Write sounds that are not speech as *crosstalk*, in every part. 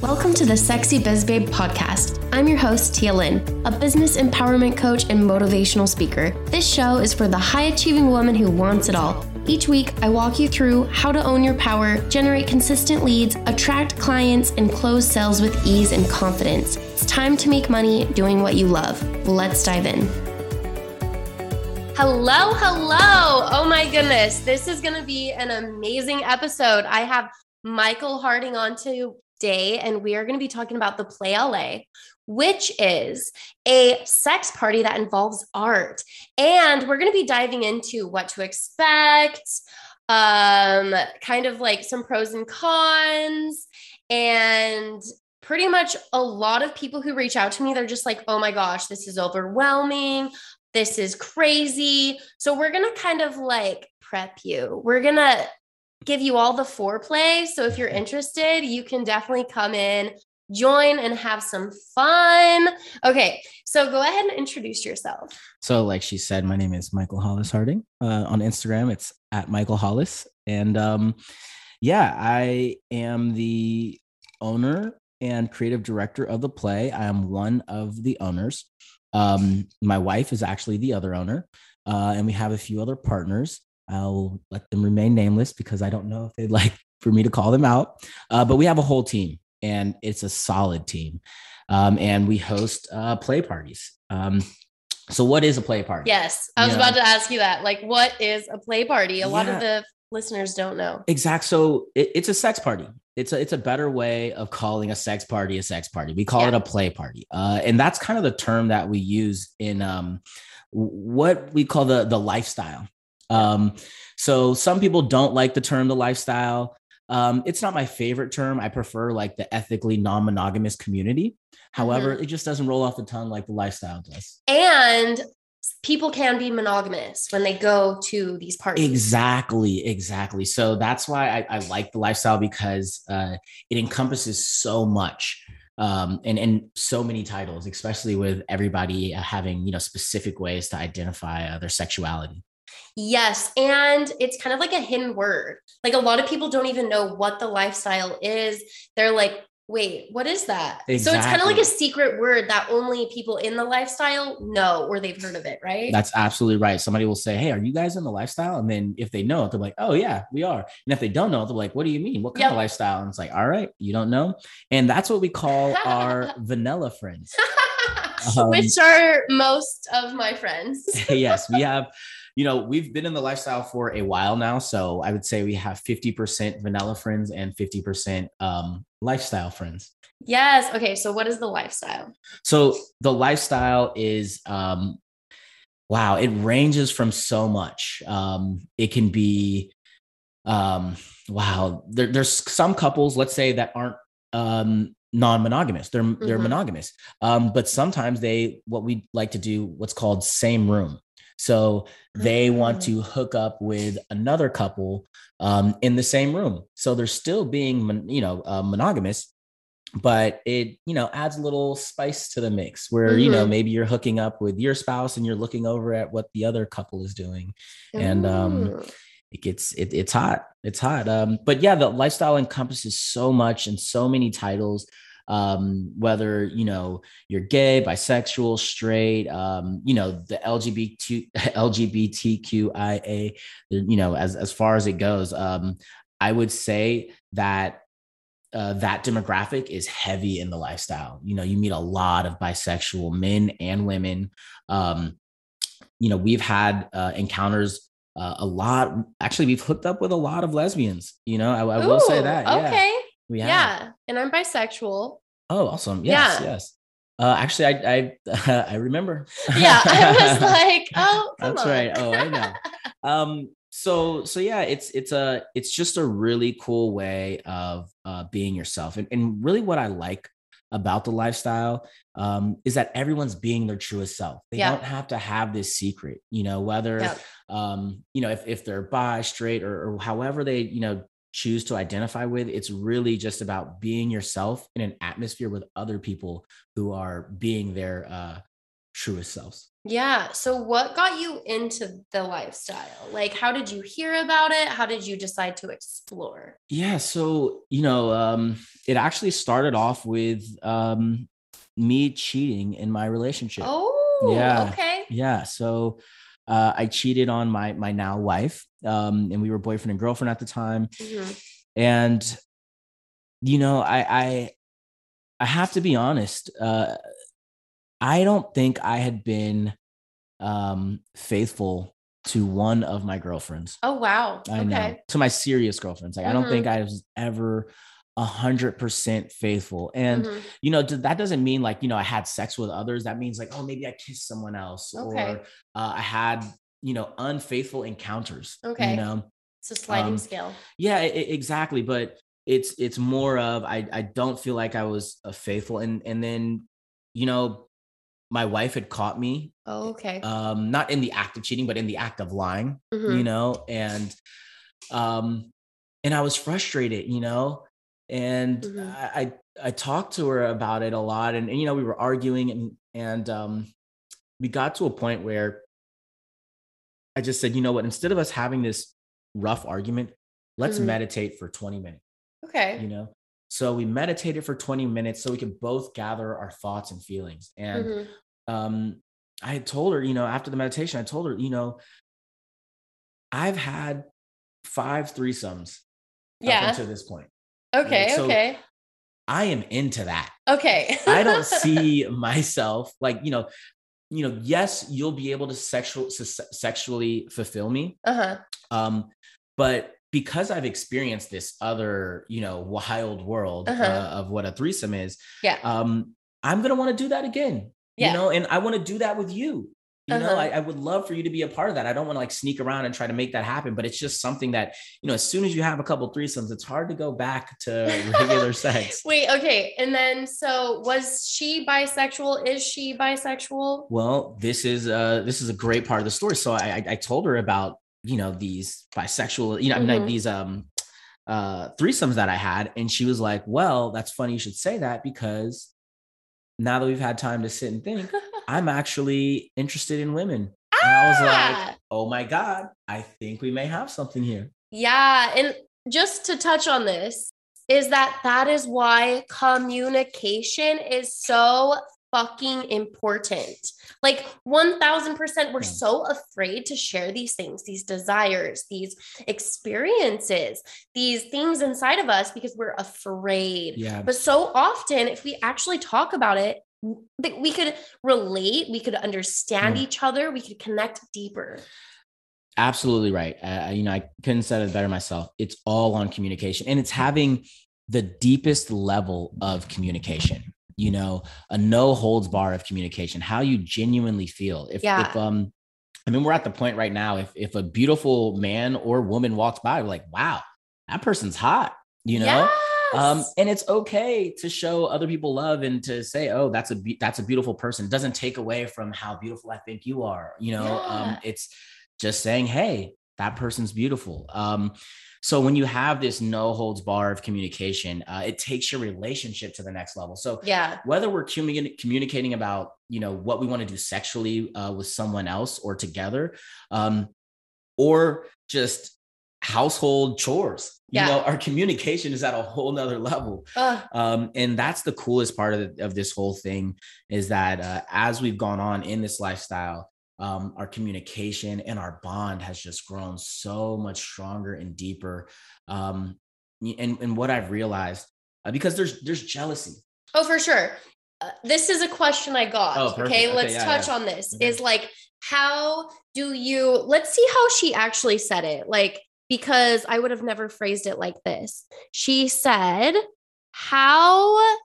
Welcome to the Sexy Biz Babe podcast. I'm your host, Tia Lynn, a business empowerment coach and motivational speaker. This show is for the high achieving woman who wants it all. Each week, I walk you through how to own your power, generate consistent leads, attract clients, and close sales with ease and confidence. It's time to make money doing what you love. Let's dive in. Hello, hello. Oh my goodness. This is going to be an amazing episode. I have Michael Harding on to day, and we are going to be talking about the Play LA, which is a sex party that involves art. And we're going to be diving into what to expect, um, kind of like some pros and cons, and pretty much a lot of people who reach out to me, they're just like, oh my gosh, this is overwhelming. This is crazy. So we're going to kind of like prep you. We're going to give you all the foreplay. So if you're interested, you can definitely come in, join, and have some fun. Okay, so go ahead and introduce yourself. So, like she said, my name is Michael Hollis Harding. Uh, on Instagram, it's at Michael Hollis. And um, yeah, I am the owner and creative director of the play. I am one of the owners. Um, my wife is actually the other owner, uh, and we have a few other partners. I'll let them remain nameless because I don't know if they'd *laughs* like for me to call them out. Uh, but we have a whole team, and it's a solid team. Um, and we host uh, play parties. Um, so, what is a play party? Yes, I was you about know? to ask you that. Like, what is a play party? A yeah. lot of the listeners don't know. Exact. So, it, it's a sex party. It's a, it's a better way of calling a sex party a sex party. We call yeah. it a play party, uh, and that's kind of the term that we use in um, what we call the the lifestyle um, so some people don't like the term the lifestyle. Um, it's not my favorite term. I prefer like the ethically non-monogamous community. However, mm-hmm. it just doesn't roll off the tongue like the lifestyle does. And people can be monogamous when they go to these parties. Exactly, exactly. So that's why I, I like the lifestyle because uh, it encompasses so much. Um, and and so many titles, especially with everybody having you know specific ways to identify uh, their sexuality. Yes. And it's kind of like a hidden word. Like a lot of people don't even know what the lifestyle is. They're like, wait, what is that? Exactly. So it's kind of like a secret word that only people in the lifestyle know or they've heard of it, right? That's absolutely right. Somebody will say, Hey, are you guys in the lifestyle? And then if they know it, they're like, Oh, yeah, we are. And if they don't know, they're like, What do you mean? What kind yep. of lifestyle? And it's like, All right, you don't know. And that's what we call our *laughs* vanilla friends. *laughs* Um, Which are most of my friends. *laughs* yes, we have you know, we've been in the lifestyle for a while now. So I would say we have 50% vanilla friends and 50% um, lifestyle friends. Yes. Okay. So what is the lifestyle? So the lifestyle is, um, wow, it ranges from so much. Um, it can be, um, wow, there, there's some couples, let's say, that aren't um, non-monogamous they're they're mm-hmm. monogamous um but sometimes they what we like to do what's called same room so they want to mm. hook up with another couple um, in the same room. So they're still being, you know, uh, monogamous, but it, you know, adds a little spice to the mix where, mm-hmm. you know, mm-hmm. maybe you're hooking up with your spouse and you're looking over at what the other couple is doing. And, um, it gets it, it's hot it's hot um but yeah the lifestyle encompasses so much and so many titles um, whether you know you're gay, bisexual, straight, um, you know the LGBT LGBTQIA, *laughs* you know as as far as it goes. Um, I would say that uh, that demographic is heavy in the lifestyle. You know, you meet a lot of bisexual men and women. Um, you know, we've had uh, encounters uh, a lot. Actually, we've hooked up with a lot of lesbians. You know, I, I Ooh, will say that. Okay. Yeah. We have. Yeah, and I'm bisexual. Oh, awesome! Yes, yeah. yes. Uh, actually, I I *laughs* I remember. *laughs* Yeah, I was like, oh, that's on. right. Oh, I know. *laughs* um, so so yeah, it's it's a it's just a really cool way of uh, being yourself, and and really what I like about the lifestyle um, is that everyone's being their truest self. They yeah. don't have to have this secret, you know, whether, yeah. um, you know, if, if they're bi, straight, or, or however they, you know, choose to identify with. It's really just about being yourself in an atmosphere with other people who are being their uh, truest selves. Yeah. So, what got you into the lifestyle? Like, how did you hear about it? How did you decide to explore? Yeah. So, you know, um, it actually started off with um, me cheating in my relationship. Oh, Yeah. okay. Yeah. So, uh, I cheated on my my now wife, um, and we were boyfriend and girlfriend at the time. Mhm. And you know, I I I have to be honest. Uh, I don't think I had been um, faithful to one of my girlfriends. Oh, wow. I okay. know to my serious girlfriends. Like I don't think I was ever a hundred percent faithful. And Mhm. you know, that doesn't mean like you know I had sex with others. That means like oh maybe I kissed someone else Okay. or uh, I had you know unfaithful encounters. Okay. You know, It's a sliding Um, scale. yeah, e- exactly. But it's it's more of I I don't feel like I was a faithful and and then you know my wife had caught me Oh, okay. um not in the act of cheating but in the act of lying Mhm. you know and um and I was frustrated you know and Mhm. I, I talked to her about it a lot and, and you know we were arguing and and um we got to a point where I just said you know what instead of us having this rough argument let's Mhm. meditate for 20 minutes Okay. you know so we meditated for 20 minutes so we could both gather our thoughts and feelings and Mhm. um i had told her you know after the meditation i told her you know i've had five threesomes up Yeah. until this point Okay. so- okay. i am into that Okay. *laughs* i don't see myself like you know you know yes you'll be able to sexual se- sexually fulfill me Uh huh. um but because i've experienced this other you know wild world Uh-huh. uh, of what a threesome is Yeah. um i'm gonna want to do that again Yeah. you know and i want to do that with you you know Uh-huh. I, I would love for you to be a part of that i don't want to like sneak around and try to make that happen but it's just something that you know as soon as you have a couple threesomes it's hard to go back to *laughs* regular sex Wait. Okay. And then, so was she bisexual? Is she bisexual? well this is uh this is a great part of the story so i i, I told her about you know these bisexual you know I mean, like Mhm. these um uh threesomes that i had and she was like well that's funny you should say that because now that we've had time to sit and think *laughs* i'm actually interested in women and i was like Ah! oh my god i think we may have something here Yeah, and just to touch on this is that that is why communication is so fucking important. Like 1000% we're so afraid to share these things, these desires, these experiences, these things inside of us because we're afraid. yeah But so often if we actually talk about it, that we could relate, we could understand Yeah. each other, we could connect deeper. absolutely right uh, you know i couldn't say it better myself it's all on communication and it's having the deepest level of communication you know a no holds bar of communication how you genuinely feel if Yeah. if um i mean we're at the point right now if if a beautiful man or woman walks by we're like wow that person's hot you know um Yes. and it's okay to show other people love and to say oh that's a be- that's a beautiful person it doesn't take away from how beautiful i think you are you know um Yeah. it's just saying hey that person's beautiful um so when you have this no holds bar of communication uh, it takes your relationship to the next level so yeah. whether we're communi- communicating about you know what we want to do sexually uh, with someone else or together um, or just household chores you Yeah. know our communication is at a whole nother level Ugh. um, and that's the coolest part of, the, of this whole thing is that uh, as we've gone on in this lifestyle um, our communication and our bond has just grown so much stronger and deeper um, and, and what i've realized uh, because there's there's jealousy Oh, for sure. Uh, this is a question I got. Oh, okay, Okay, let's yeah, touch yeah. on this. Okay. Is like, how do you, let's see how she actually said it. Like, because I would have never phrased it like this. She said, how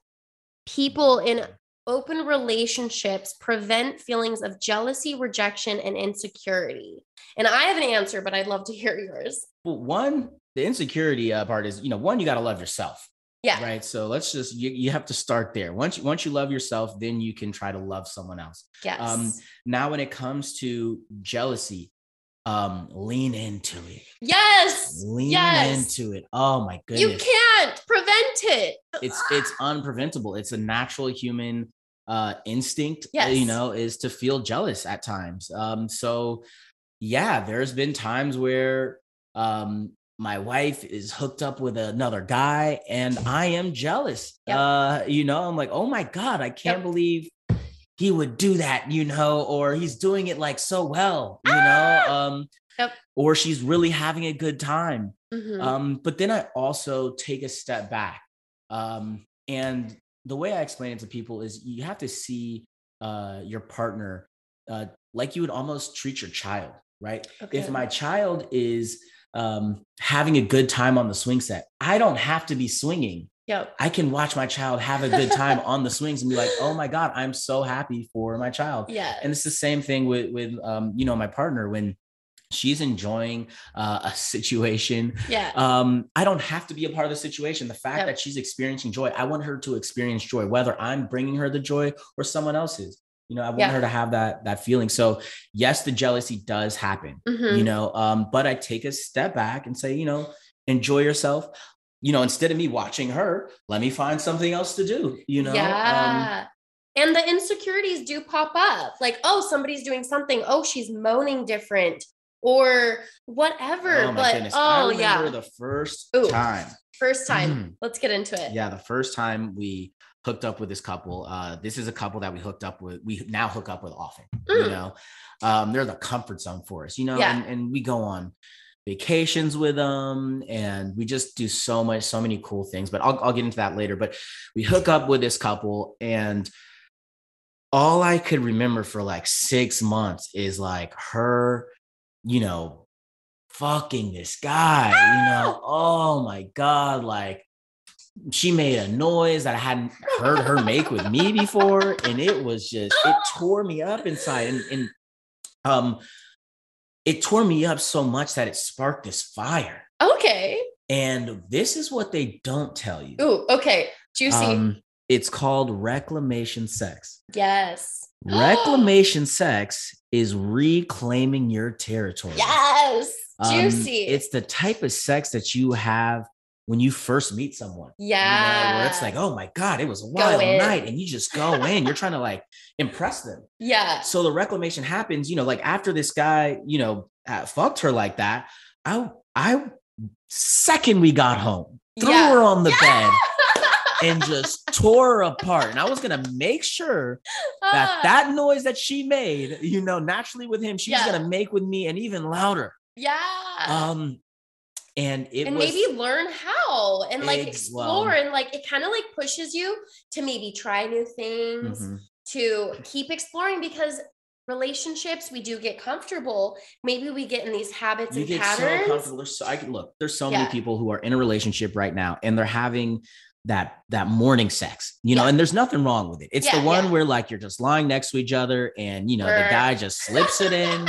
people in open relationships prevent feelings of jealousy, rejection, and insecurity. And I have an answer, but I'd love to hear yours. well one the insecurity uh, part is you know one you got to love yourself Yeah. right so let's just you, you have to start there once you once you love yourself then you can try to love someone else Yes. Um, now when it comes to jealousy um lean into it yes. lean Yes. into it oh my goodness. You can't it. it's it's unpreventable it's a natural human uh instinct uh, Yes. you know is to feel jealous at times um so yeah there's been times where um my wife is hooked up with another guy and i am jealous Yep. uh you know i'm like oh my god i can't Yep. believe he would do that you know or he's doing it like so well you Ah! know um Yep. or she's really having a good time Mhm. um, but then I also take a step back. Um, and the way I explain it to people is you have to see uh, your partner uh, like you would almost treat your child, right? Okay. If my child is um, having a good time on the swing set, I don't have to be swinging. Yep. I can watch my child have a good time on the swings and be like, oh my God, I'm so happy for my child *laughs* Yeah. and it's the same thing with with um you know my partner when she's enjoying uh, a situation yeah. um i don't have to be a part of the situation the fact Yep. that she's experiencing joy i want her to experience joy whether i'm bringing her the joy or someone else's you know i want Yeah. her to have that that feeling so yes the jealousy does happen Mhm. you know um but i take a step back and say you know enjoy yourself you know instead of me watching her let me find something else to do you know um, yeah. and the insecurities do pop up. Like, oh, somebody's doing something. Oh, she's moaning different or whatever. oh but goodness oh yeah. the first Ooh. time First time. Mm. Let's get into it. yeah the first time we hooked up with this couple uh this is a couple that we hooked up with we now hook up with often you Mm. know um they're the comfort zone for us you know Yeah. and, and we go on vacations with them and we just do so much so many cool things but I'll, I'll get into that later but we hook up with this couple and all i could remember for like six months is like her you know fucking this guy you know *laughs* oh my god like she made a noise that I hadn't heard her make with me before, and it was just it tore me up inside, and, and um, it tore me up so much that it sparked this fire. Okay. And this is what they don't tell you. Ooh, okay. Juicy. Um, it's called reclamation sex. yes. *gasps* Reclamation sex is reclaiming your territory. Yes. Um, Juicy. it's the type of sex that you have when you first meet someone. yeah. You know, where it's like, oh my God, it was a wild night. And you just go in, you're trying to like impress them. yeah. So the reclamation happens, you know, like after this guy, you know, uh, fucked her like that. I, I, second we got home, threw Yeah. her on the bed and just tore her apart. And I was going to make sure that Ah, that noise that she made, you know, naturally with him, she Yeah. was going to make with me and even louder. yeah. Um, and it and was, maybe learn how and like Ex- explore well- and like it kind of like pushes you to maybe try new things Mhm. to keep exploring because relationships we do get comfortable maybe we get in these habits you and get patterns so comfortable. There's so I can look. There's so Yeah. many people who are in a relationship right now, and they're having that that morning sex, you know, Yeah. and there's nothing wrong with it. It's the one yeah. where like you're just lying next to each other, and you know the guy just slips it in,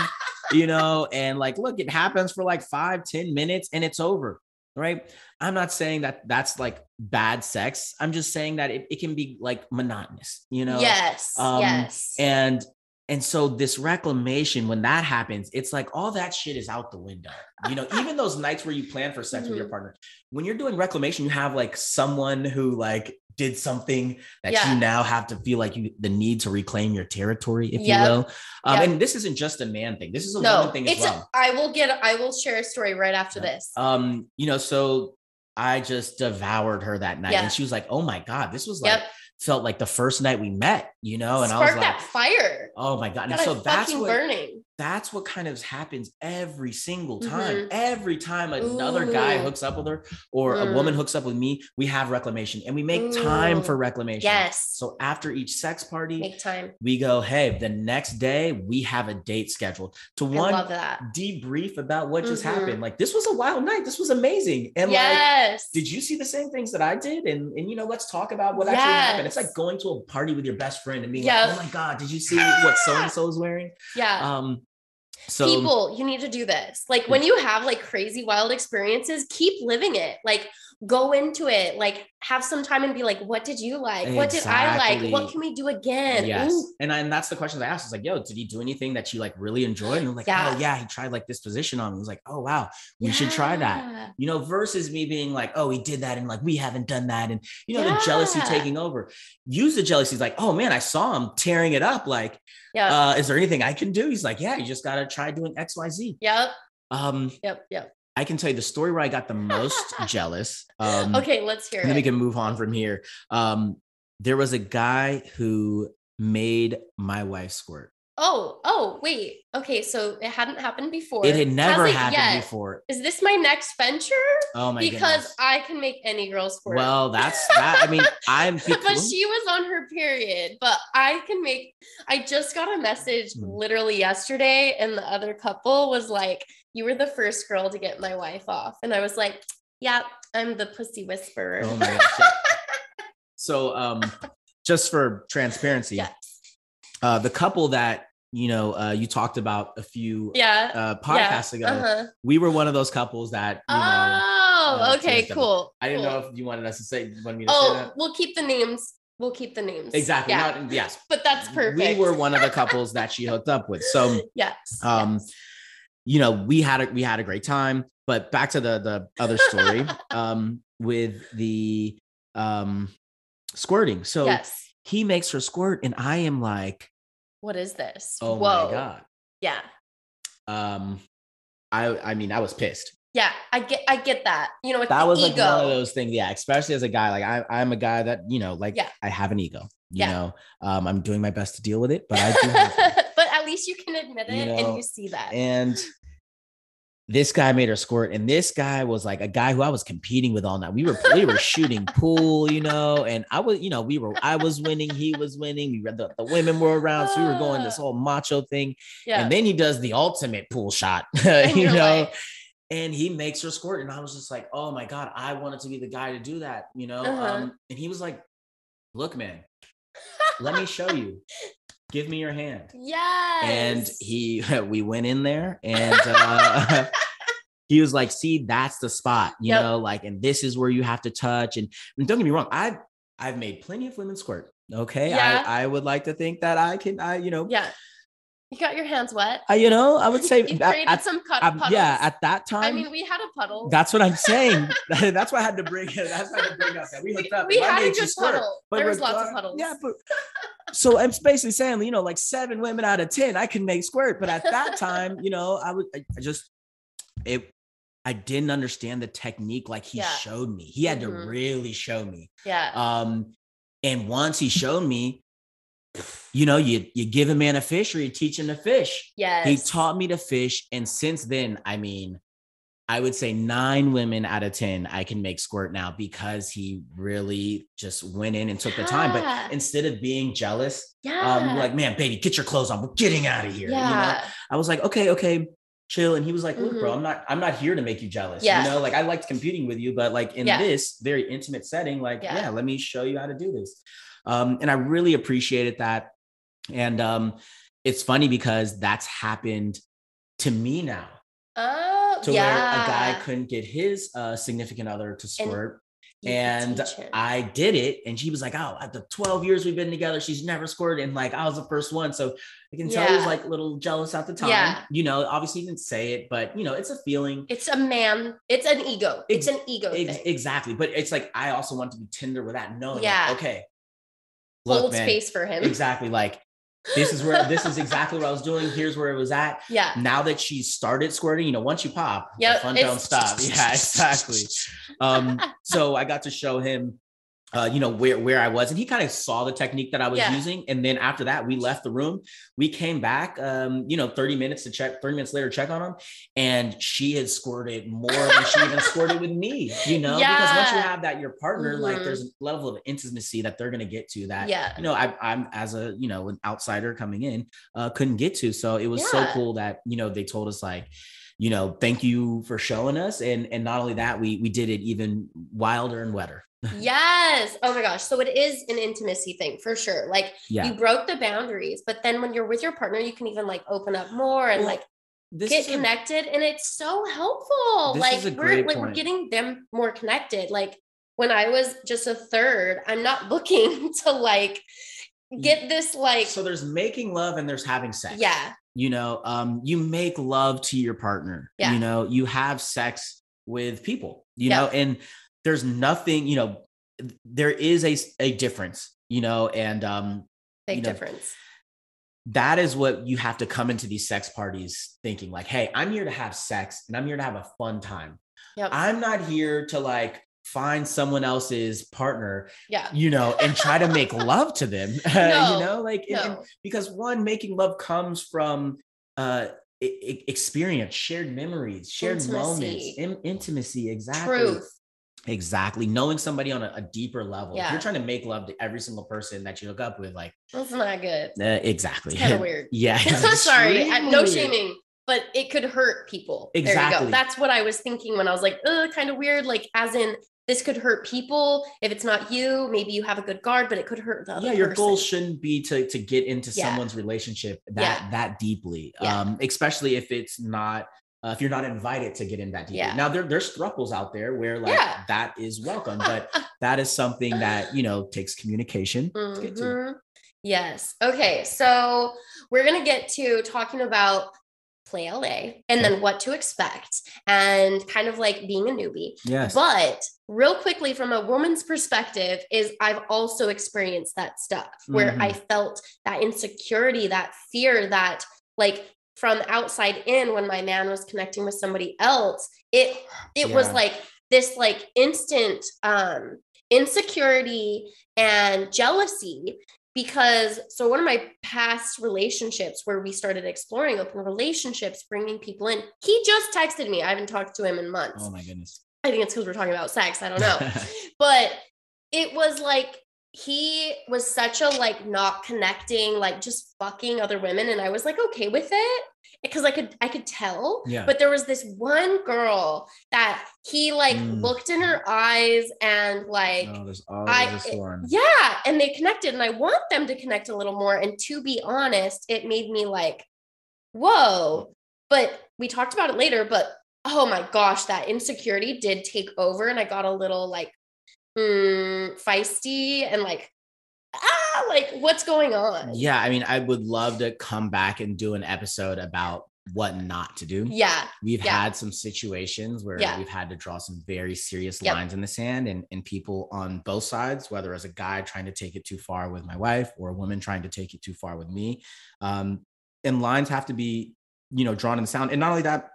you know, and like look, it happens for like five, ten minutes, and it's over. Right. I'm not saying that that's like bad sex. I'm just saying that it, it can be like monotonous, you know? yes Um, yes and and so this reclamation when that happens it's like all that shit is out the window you know *laughs* even those nights where you plan for sex with your Mhm. partner when you're doing reclamation you have like someone who like did something that Yeah. you now have to feel like you the need to reclaim your territory if Yep. you will um, Yep. and this isn't just a man thing this is a no woman thing as it's well I will get i will share a story right after Yeah. this um you know so i just devoured her that night Yeah. and she was like oh my god this was like yep felt like the first night we met you know and spark i was like that fire. Oh my god. And so that's what burning that's what kind of happens every single time. Mhm. Every time another guy hooks up with her or a Mm. woman hooks up with me, we have reclamation and we make time for reclamation. yes So after each sex party, make time we go, hey, the next day we have a date scheduled to one debrief about what just Mhm. happened. Like this was a wild night. This was amazing. And like, yes did you see the same things that I did? And and you know, let's talk about what actually happened. It's like going to a party with your best friend and being Yep. like, oh my God, did you see what so and so is wearing? yeah Um so people you need to do this. Like when you have like crazy wild experiences keep living it. Like go into it, like have some time and be like, what did you like? What did I like? What can we do again? Yes. Ooh, And, I, and that's the questions I asked. It's like, yo, did he do anything that you like really enjoyed? And I'm like, Yeah. oh yeah, he tried like this position on me. He was like, oh wow, we should try that. You know, versus me being like, oh, he did that, and like we haven't done that, and you know, the jealousy taking over. Use the jealousy. He's like, oh man, I saw him tearing it up. Like, Yeah. uh, is there anything I can do? He's like, yeah, you just gotta try doing X, Y, Z. yep. Um, Yep. Yep. I can tell you the story where I got the most *laughs* jealous. Um, okay, let's hear and then we can move on from here. Um, there was a guy who made my wife squirt. Oh, oh, wait. Okay, so it hadn't happened before. It had never Has happened yet? before. Is this my next venture? Oh my because goodness. I can make any girl squirt. Well, that's that. I mean, *laughs* I'm. but she was on her period. But I can make. I just got a message Hmm. literally yesterday, and the other couple was like, "You were the first girl to get my wife off," and I was like, "Yeah, I'm the pussy whisperer." Oh my gosh. yeah. *laughs* So, um, just for transparency, yes. uh, the couple that you know uh, you talked about a few Yeah. uh, podcasts ago, Uh-huh. we were one of those couples that you know. Oh, okay, cool. I didn't cool. know if you wanted us to say, you wanted me to say Oh, that. we'll keep the names. We'll keep the names. Exactly. Yeah. Not, yes. but that's perfect. We were one of the couples that she hooked up with. So, *laughs* Yes. um, yes. You know, we had a we had a great time. But back to the the other story, *laughs* um, with the um squirting. So yes. he makes her squirt, and I am like, What is this? oh Whoa. my god. Yeah. Um, I I mean, I was pissed. Yeah. I get I get that. You know, it's That was like ego. one of those things, yeah. Especially as a guy, like I, I'm a guy that you know, like Yeah. I have an ego. You Yeah. know, um, I'm doing my best to deal with it, but I do have one. but *laughs* at least you can admit it You and you see that. and this guy made her squirt and this guy was like a guy who i was competing with all night we were we were shooting *laughs* pool you know and i was you know we were i was winning he was winning we read the, the women were around so we were going this whole macho thing yeah. and then he does the ultimate pool shot *laughs* you know like- and he makes her squirt and i was just like oh my god i wanted to be the guy to do that you know Uh-huh. um and he was like look man let me show *laughs* you give me your hand yes. and he *laughs* we went in there and uh *laughs* he was like see that's the spot you Yep. know like and this is where you have to touch and, and don't get me wrong i've i've made plenty of women squirt okay Yeah. i i would like to think that i can i you know Yeah. You got your hands wet. I, you know i would *laughs* say You at- created at- some cut um, puddles. yeah at that time I mean, we had a puddle. that's what i'm saying *laughs* *laughs* that's why i had to bring it that's why i had to bring up that we hooked up we had a good puddle. There was lots of puddles. Yeah, but so I'm basically saying, you know, like seven women out of ten, I can make squirt. But at that time, you know, I would I I just it I didn't understand the technique like he Yeah. showed me. He had to Mhm. really show me. yeah. Um, and once he showed me, you know, you you give a man a fish or you teach him to fish. yes. He taught me to fish, and since then, I mean, I would say nine women out of ten I can make squirt now because he really just went in and took the time. But instead of being jealous, Yeah. um, like, man, baby, get your clothes on. We're getting out of here. You know, yeah. I was like, okay, okay, chill. And he was like, look, bro, Mhm. I'm not, I'm not here to make you jealous. Yeah. You know, like I liked competing with you, but like in Yeah. this very intimate setting, like, Yeah. yeah. let me show you how to do this. Um, and I really appreciated that. And um, it's funny because that's happened to me now. Oh, To yeah. where a guy couldn't get his uh, significant other to And squirt could and. I did it, and she was like, "Oh, at the 12 years we've been together, she's never squirted." And like, I was the first one, so I can tell he was like a little jealous at the time. Yeah. You know, obviously he didn't say it, but you know, it's a feeling. It's a man. It's an ego. It's Ex- an ego Ex- thing. exactly, but it's like I also want to be tender with that, knowing, like, Yeah. okay, look, Hold man, space for him. exactly. Like this is where this is exactly what I was doing. *laughs* Here's where it was at. Yeah. Now that she started squirting, you know, once you pop, Yep, the fun don't stop. *laughs* Yeah, exactly. *laughs* um so i got to show him uh, you know where where I was, and he kind of saw the technique that I was Yeah. using. And then after that, we left the room. We came back, um, you know, thirty minutes to check. Thirty minutes later, check on him, and she had squirted more than she even squirted with me. You know, because once you have that, your partner, like, Mhm. there's a level of intimacy that they're gonna get to that. Yeah. You know, I, I'm as a you know an outsider coming in, uh, couldn't get to. So it was so cool that you know they told us like you know, thank you for showing us. And and not only that, we we did it even wilder and wetter. *laughs* Yes. Oh my gosh. So it is an intimacy thing for sure. Like Yeah. you broke the boundaries, but then when you're with your partner, you can even like open up more and like this get is a- connected and it's so helpful like we're like we're getting them more connected like when i was just a third i'm not *laughs* looking to like get this like so there's making love and there's having sex. yeah you know um you make love to your partner Yeah. you know you have sex with people you Yeah. know and there's nothing you know there is a a difference you know and um big you know, difference that is what you have to come into these sex parties thinking like hey i'm here to have sex and i'm here to have a fun time yep i'm not here to like find someone else's partner yeah. you know and try to make *laughs* love to them *laughs* No, you know like and- and because one making love comes from uh experience shared memories shared moments Intimacy. in- intimacy exactly. Truth. Exactly. Knowing somebody on a, a deeper level. If you're trying to make love to every single person that you hook up with like that's not good. Uh, exactly. Kind of *laughs* weird. Yeah sorry no shaming but it could hurt people. There you Exactly. go that's what i was thinking when i was like kind of weird like as in this could hurt people if it's not you maybe you have a good guard but it could hurt the other yeah your person. goal shouldn't be to to get into Yeah. someone's relationship that Yeah. that deeply Yeah. um especially if it's not uh, if you're not invited to get in that deeply Yeah. now there, there's thruples out there where like that is welcome but *laughs* that is something that you know takes communication get to. Mhm. Yes. Okay. So we're going to get to talking about Play LA and then what to expect and kind of like being a newbie. yes But real quickly, from a woman's perspective, is I've also experienced that stuff where Mhm. I felt that insecurity, that fear, that like from outside in when my man was connecting with somebody else, it it was like this like instant um insecurity and jealousy because so one of my past relationships where we started exploring open relationships bringing people in he just texted me i haven't talked to him in months oh my goodness I think it's because we're talking about sex. I don't know. *laughs* but it was like he was such a like not connecting, like just fucking other women. And I was like okay with it. Because I could I could tell. Yeah. But there was this one girl that he like Mm. looked in her eyes and like oh, I- one yeah, and they connected, and I want them to connect a little more. And to be honest, it made me like, whoa. But we talked about it later, but oh my gosh, that insecurity did take over, and I got a little like hmm, feisty and like, ah, like what's going on? yeah i mean i would love to come back and do an episode about what not to do Yeah, we've Yeah. had some situations where Yeah. we've had to draw some very serious Yep. lines in the sand and, and people on both sides whether as a guy trying to take it too far with my wife or a woman trying to take it too far with me um, and lines have to be you know drawn in the sound and not only that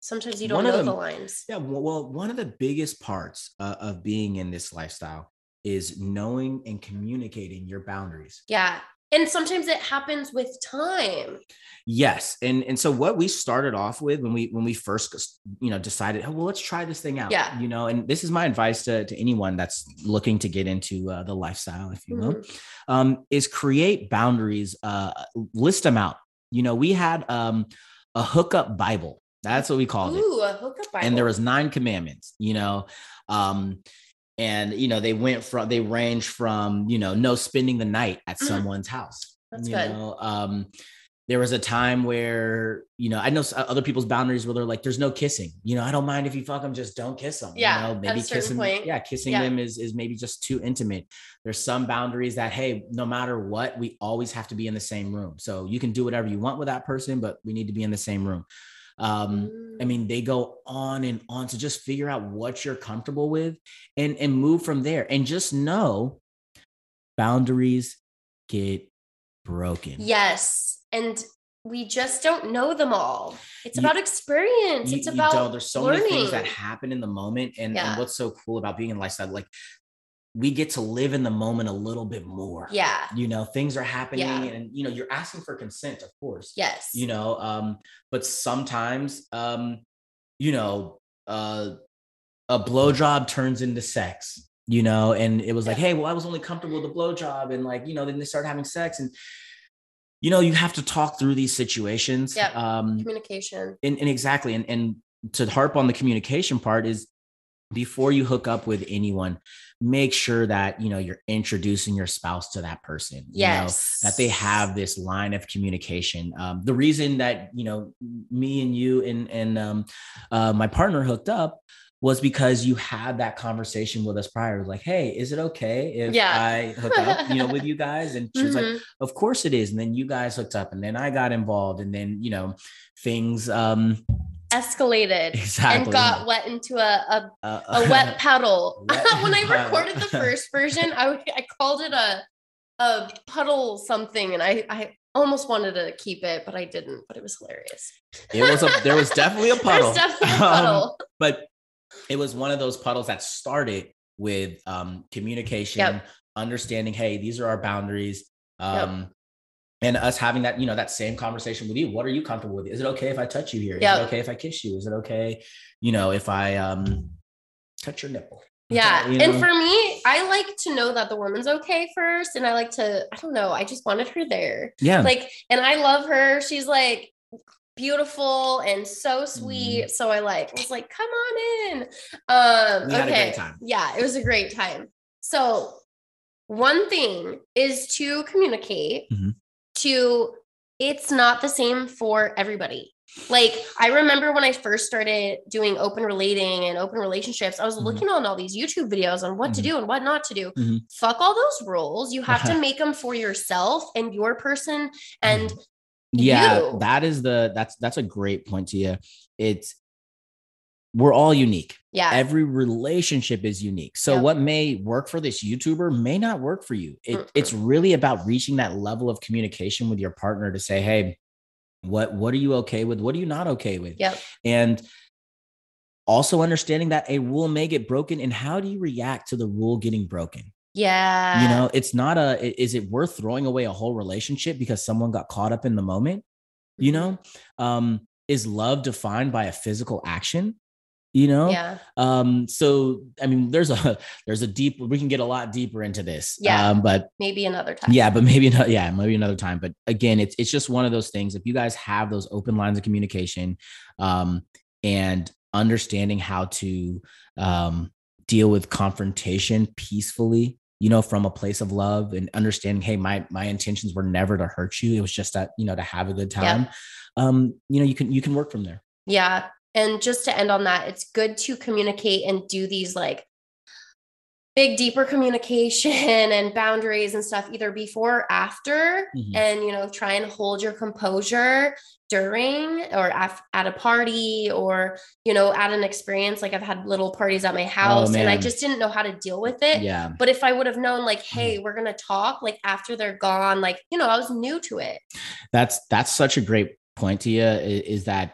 sometimes you don't One know the them- lines. yeah well, one of the biggest parts uh, of being in this lifestyle is knowing and communicating your boundaries Yeah. And sometimes it happens with time. Yes, and and so what we started off with when we when we first you know decided, oh, well, let's try this thing out. Yeah. you know, and this is my advice to to anyone that's looking to get into uh, the lifestyle, if you will, Mhm. um, is create boundaries. Uh, list them out. You know, we had um a hookup Bible. That's what we called it Ooh, a hookup Bible. and there was nine commandments you know um and you know they went from they range from you know no spending the night at Mhm. someone's house That's you good. know um there was a time where you know i know other people's boundaries where they're like there's no kissing you know i don't mind if you fuck them just don't kiss them Yeah, you know maybe kissing point. yeah kissing Yeah. them is is maybe just too intimate there's some boundaries that hey no matter what we always have to be in the same room so you can do whatever you want with that person but we need to be in the same room um I Mm. mean, they go on and on to just figure out what you're comfortable with and and move from there. And just know boundaries get broken. Yes. And we just don't know them all. It's You- about experience. You, it's you about. There's so many things that happen in the moment. And, Yeah. and what's so cool about being in lifestyle, like we get to live in the moment a little bit more. Yeah. You know, things are happening Yeah. and you know, you're asking for consent, of course. Yes. you know um but sometimes um you know uh a blowjob turns into sex you know and it was like hey well i was only comfortable with the blowjob and like you know then they start having sex and you know you have to talk through these situations Yeah. um communication. and, and exactly and and to harp on the communication part is before you hook up with anyone make sure that you know you're introducing your spouse to that person you know, Yes. that they have this line of communication um, the reason that you know me and you and and um, uh, my partner hooked up was because you had that conversation with us prior like hey is it okay if Yeah. i hook up you know with you guys and *laughs* she was like Mhm. of course it is and then you guys hooked up and then i got involved and then you know things um escalated exactly and got wet into a, a, uh, a wet *laughs* puddle. *laughs* When I recorded the *laughs* first version, I I called it a a puddle something, and I I almost wanted to keep it, but I didn't. But it was hilarious. it was a there was definitely a puddle definitely a Um, but it was one of those puddles that started with um, communication, Yep. understanding, hey, these are our boundaries. Um, And us having that, you know, that same conversation with you. What are you comfortable with? Is it okay if I touch you here? Is Yep. it okay if I kiss you? Is it okay, you know, if I um touch your nipple? Yeah. You And for me, I like to know that the woman's okay first. And I like to, I don't know, I just wanted her there. yeah, Like, and I love her. She's like beautiful and so sweet. So I like was like, come on in. Um We okay. Yeah, it was a great time. So one thing is to communicate Mhm. To it's not the same for everybody. Like I remember when I first started doing open relating and open relationships, I was Mhm. looking on all these YouTube videos on what to Mhm. do and what not to do. Mhm. Fuck all those rules. You have to *laughs* make them for yourself and your person and yeah you. that is the that's that's a great point to you it's we're all unique yeah. every relationship is unique so Yep. what may work for this youtuber may not work for you it, Mm-mm. it's really about reaching that level of communication with your partner to say hey what what are you okay with what are you not okay with Yep. and also understanding that a rule may get broken and how do you react to the rule getting broken Yeah. you know it's not a is it worth throwing away a whole relationship because someone got caught up in the moment you Mhm. know um is love defined by a physical action you know Yeah. um so i mean there's a *laughs* there's a deep we can get a lot deeper into this Yeah. um but Maybe another time. yeah but maybe not yeah maybe another time but again it's it's just one of those things if you guys have those open lines of communication um and understanding how to um deal with confrontation peacefully you know from a place of love and understanding hey my my intentions were never to hurt you it was just that you know to have a good time um you know you can you can work from there Yeah. And just to end on that, it's good to communicate and do these like big, deeper communication *laughs* and boundaries and stuff either before or after. Mhm. And, you know, try and hold your composure during or af- at a party or, you know, at an experience. Like I've had little parties at my house and I just didn't know how to deal with it. yeah But if I would have known, like, hey, we're going to talk, like, after they're gone, like, you know, I was new to it. that's that's such a great point to you is, is that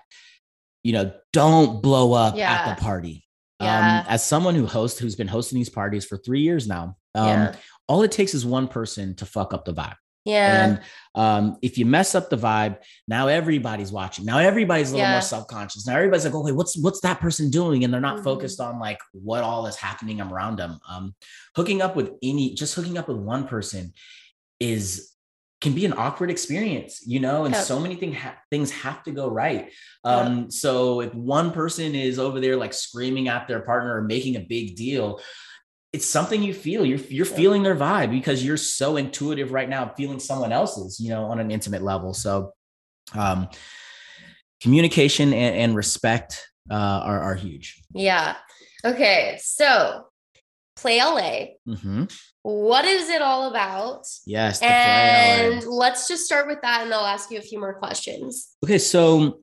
you know don't blow up Yeah. at the party Yeah. um as someone who hosts who's been hosting these parties for three years now um Yeah. all it takes is one person to fuck up the vibe Yeah. and um if you mess up the vibe now everybody's watching now everybody's a little Yeah. more self-conscious now everybody's like okay what's what's that person doing and they're not Mhm. focused on like what all is happening around them um hooking up with any just hooking up with one person is can be an awkward experience, you know, and Yep. so many thing ha- things have to go right. Um, so if one person is over there like screaming at their partner or making a big deal, it's something you feel. You're you're Yep. feeling their vibe because you're so intuitive right now, feeling someone else's, you know, on an intimate level. So, um, communication and, and respect uh, are are huge. Yeah. Okay. So, Play LA. Mhm. What is it all about? Yes. the And let's just start with that and I'll ask you a few more questions. okay, so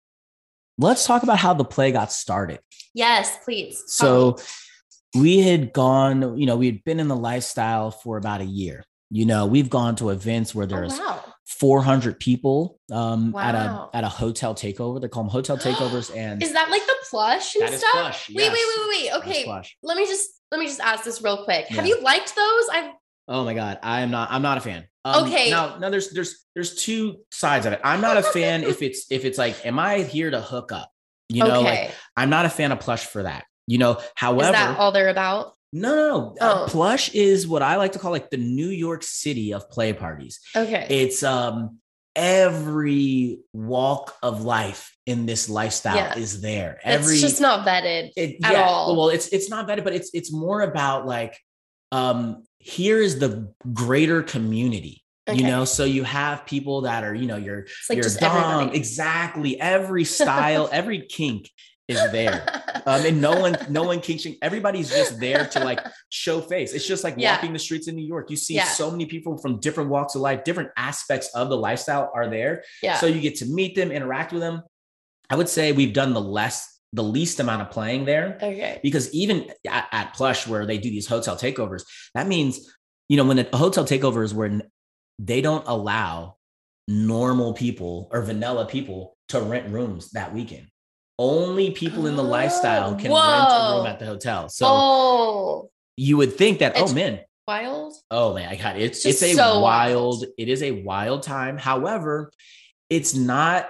let's talk about how the play got started. Yes, please. So we had gone, you know, we had been in the lifestyle for about a year. You know, we've gone to events where Oh, there's wow. 400 people um, at a at a hotel takeover. They call them hotel *gasps* takeovers, and Is that like the plush and that is stuff? plush. Wait, yes. wait, wait, wait, Okay. Let me just let me just ask this real quick. Have you liked those? I've Oh my god, I am not. I'm not a fan. Um, Okay. Now, now there's there's there's two sides of it. I'm not a fan if it's if it's like, am I here to hook up? You know, okay. like I'm not a fan of plush for that. You know, however, is that all they're about? No, no, no. Uh, Oh. plush is what I like to call like the New York City of play parties. Okay. It's um every walk of life in this lifestyle Yeah. is there. it's Every just not vetted. it, at yeah, all. Well, it's it's not vetted, but it's it's more about like um, here is the greater community. Okay. You know, so you have people that are, you know, your It's like your dom, everybody. exactly every style, *laughs* every kink is there. Um, and no one, no one kinking. Everybody's just there to like show face. It's just like Yeah. walking the streets in New York. You see Yeah. so many people from different walks of life, different aspects of the lifestyle are there. yeah. So you get to meet them, interact with them. I would say we've done the less, the least amount of playing there okay. because even at, at Plush, where they do these hotel takeovers, that means, you know, when a hotel takeover is where they don't allow normal people or vanilla people to rent rooms that weekend. Only people in the lifestyle *gasps* can rent a room at the hotel. So oh, you would think that, oh, It's- oh man, wild. Oh man, I got it. It's it's a so wild, wild. it is a wild time. However, it's not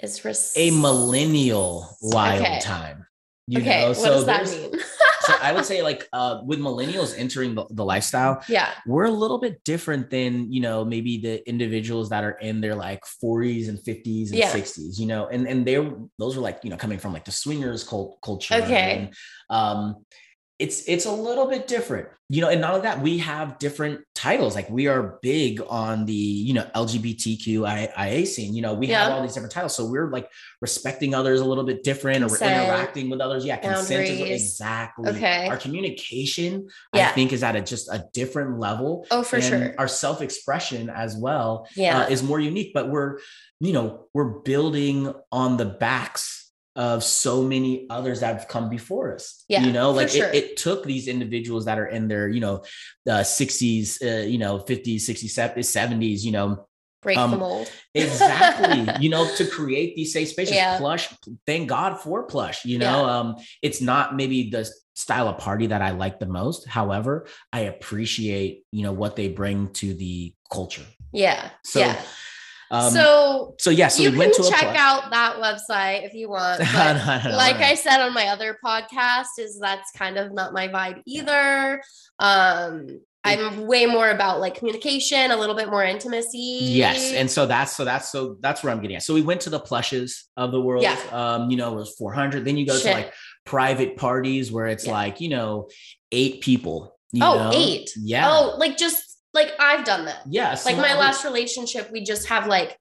It's res- a millennial wild Okay. time. You okay, know, what so does that mean? *laughs* so I would say like uh with millennials entering the, the lifestyle, yeah. we're a little bit different than you know maybe the individuals that are in their like 40s and 50s and Yeah. 60s you know and and they're those are like you know coming from like the swingers cult culture Okay. and, um it's it's a little bit different you know and not only that we have different titles like we are big on the you know lgbtqia scene you know we have all these different titles so we're like respecting others a little bit different or we're interacting with others yeah consent is Boundaries. exactly Okay. our communication i think is at a just a different level Oh, for and sure. our self-expression as well Yeah. uh, is more unique but we're you know we're building on the backs of so many others that have come before us Yeah, you know like sure. it, it took these individuals that are in their you know uh, 60s uh, you know 50s 60s 70s you know Break um, the mold. *laughs* exactly you know to create these safe spaces Yeah. plush thank god for plush you know um it's not maybe the style of party that i like the most however i appreciate you know what they bring to the culture Yeah. so yeah. Um so so yeah so you we went to can a check out that website if you want. No, *laughs* But no, no, like. I said on my other podcast, is that's kind of not my vibe either. Um, I'm way more about like communication, a little bit more intimacy. Yes, and so that's so that's so that's where I'm getting at. So we went to the plushes of the world. Yeah. Um, you know, it was 400. Then you go Shit. to like private parties where it's Yeah. like you know eight people. You Oh, know? eight. Yeah. Oh, like just like I've done that. yeah. Like my last relationship, we just have like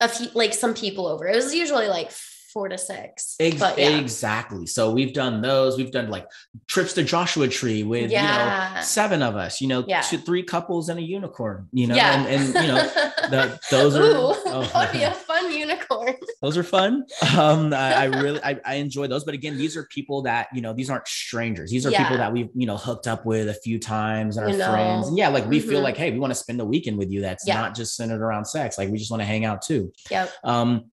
a few, like some people over. It was usually like four to six. Ex- yeah. Exactly. So we've done those. We've done like trips to Joshua Tree with you know seven of us. You know, Yeah. two, three couples and a unicorn. You know, yeah. and, and you know *laughs* the, those are Ooh, *laughs* oh. that *laughs* would be a fun unicorn. those are fun. Um, I, I really I, I enjoy those. But again, these are people that you know these aren't strangers. These are Yeah. people that we've you know hooked up with a few times and our You know. friends. And yeah, like we feel Mhm. like hey, we want to spend the weekend with you. That's Yeah. not just centered around sex. Like we just want to hang out too. Yep. Um,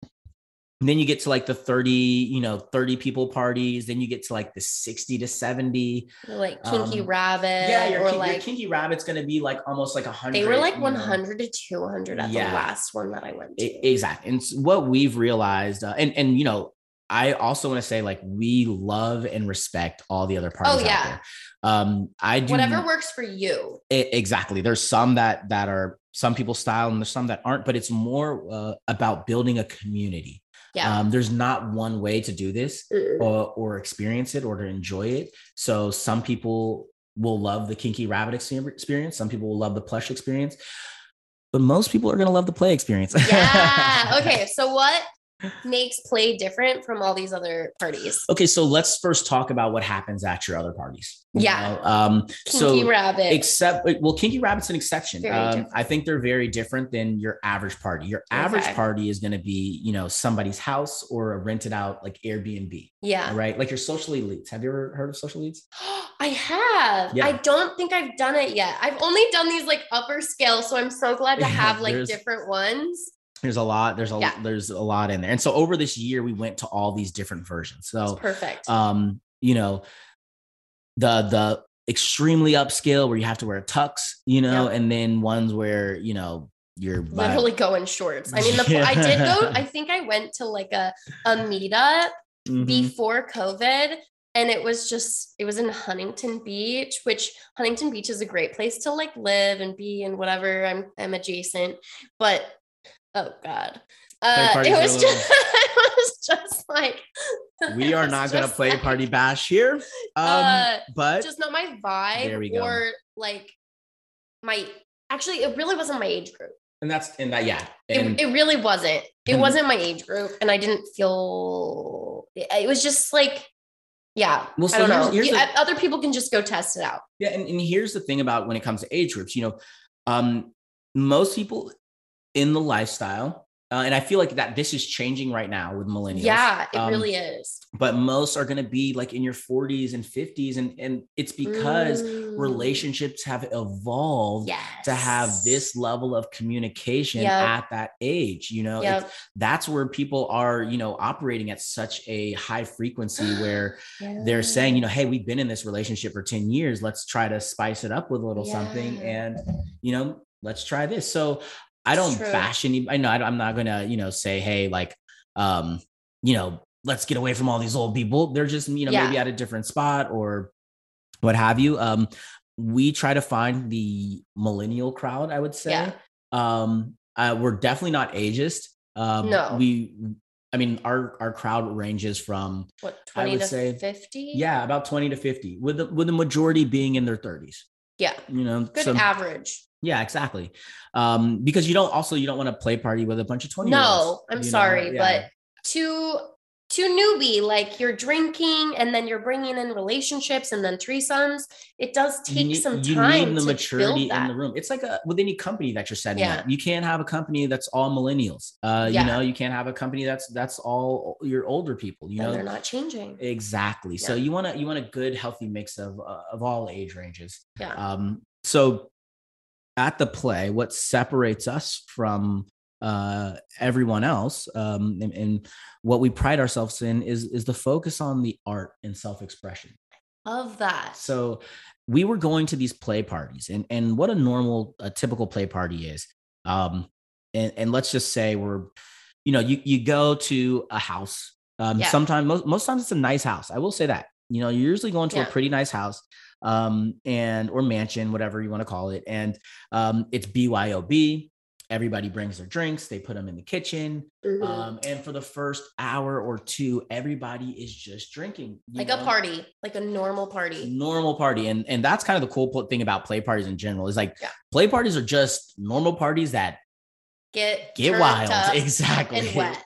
and then you get to like the 30, you know, 30 people parties. Then you get to like the 60 to 70. Like kinky Um, rabbit. yeah, your, or kin- your kinky rabbit's going to be like almost like a hundred. they were like you know. 100 to 200 at Yeah. the last one that I went to. E- exactly. And what we've realized, uh, and and you know, I also want to say like we love and respect all the other parties. out yeah. there. Um, I do Whatever works for you. E- exactly. There's some that that are some people's style, and there's some that aren't. But it's more uh, about building a community. Yeah. Um, there's not one way to do this or, or experience it or to enjoy it. So some people will love the kinky rabbit experience. Some people will love the plush experience, but most people are going to love the play experience. yeah. *laughs* Okay. So what makes play different from all these other parties? okay. So let's first talk about what happens at your other parties. Yeah. know? Um, Kinky so rabbit. except well kinky rabbit's an exception um, i think they're very different than your average party your average Okay. party is going to be you know somebody's house or a rented out like airbnb yeah. right like your social elites have you ever heard of social elites *gasps* I have. Yeah. I don't think I've done it yet. I've only done these like upper scale, so I'm so glad to *laughs* have like there's- different ones. There's a lot there's a Yeah. there's a lot in there and so over this year we went to all these different versions It's so perfect. um you know the the extremely upscale where you have to wear a tux you know Yep. and then ones where you know you're Literally go in shorts. I mean, the, *laughs* I did go. I think I went to like a a meetup Mhm. before COVID. And it was just, it was in Huntington Beach, which Huntington Beach is a great place to like live and be and whatever. I'm I'm adjacent, but oh god, uh, it was just *laughs* it was just like, *laughs* we are not going to play like, party bash here. *laughs* Um, Uh, but just not my vibe There we go. or like my. Actually, it really wasn't my age group. and that's and that yeah. And It, it really wasn't. It wasn't my age group, and I didn't feel. It it was just like, yeah. Well, so I don't here's- know. here's You- the- other people can just go test it out. Yeah, and, and here's the thing about when it comes to age groups, you know, um, most people in the lifestyle, uh, and I feel like that this is changing right now with millennials. Yeah, it um, really is. But most are going to be like in your 40s and 50s, and and it's because Mm. relationships have evolved yes. to have this level of communication Yep. at that age. You know, Yep. that's where people are, you know, operating at such a high frequency *gasps* where they're saying, you know, hey, we've been in this relationship for 10 years. Let's try to spice it up with a little something. And, you know, let's try this. So I don't True. bash any, I know I- I'm not going to, you know, say, hey, like, um, you know, let's get away from all these old people. They're just, you know, Yeah. maybe at a different spot or what have you. Um, we try to find the millennial crowd, I would say. Yeah. Um, uh, we're definitely not ageist. Um, No. we, I mean, our our crowd ranges from what I 20 would to say- 50? yeah, about 20 to 50, with the with the majority being in their 30s. Yeah. You know, Good so- average. Yeah, exactly. Um, because you don't also you don't want to play party with a bunch of 20 No, I'm sorry, yeah. but to to newbie, like you're drinking and then you're bringing in relationships and then threesomes. It does take need- some you time need the maturity in the room. It's like a with any company that you're setting Yeah. up. You can't have a company that's all millennials. Uh, Yeah. you know, you can't have a company that's that's all your older people. You and know, they're not changing. Exactly. So you want to you want a good healthy mix of uh, of all age ranges. Yeah. Um so at the play what separates us from uh everyone else um and, and what we pride ourselves in is is the focus on the art and self-expression. Of that. So we were going to these play parties and and what a normal a typical play party is. Um and and let's just say we're you know you you go to a house um Yeah. sometimes most, most times it's a nice house. I will say that. You know, you're usually going to Yeah. a pretty nice house um and or mansion whatever you want to call it and um it's BYOB. Everybody brings their drinks, they put them in the kitchen. Mhm. Um, and for the first hour or two, everybody is just drinking. like a party, like a normal party. normal party and and that's kind of the cool thing about play parties in general is like Yeah. play parties are just normal parties that Get get wild *laughs* exactly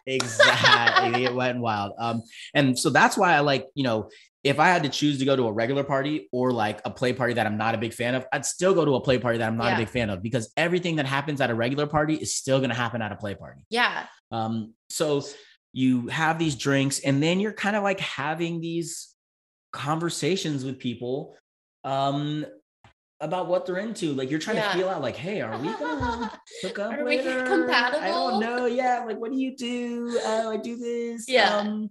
exactly get wet and wild um and so that's why i like you know if i had to choose to go to a regular party or like a play party that i'm not a big fan of i'd still go to a play party that i'm not Yeah. a big fan of because everything that happens at a regular party is still going to happen at a play party Yeah. um, so you have these drinks, and then you're kind of like having these conversations with people um, about what they're into. Like you're trying Yeah. to feel out, like, hey, are we gonna *laughs* hook up Are we later? I don't know. Yeah, like what do you do? Oh, I do this. Yeah. Um,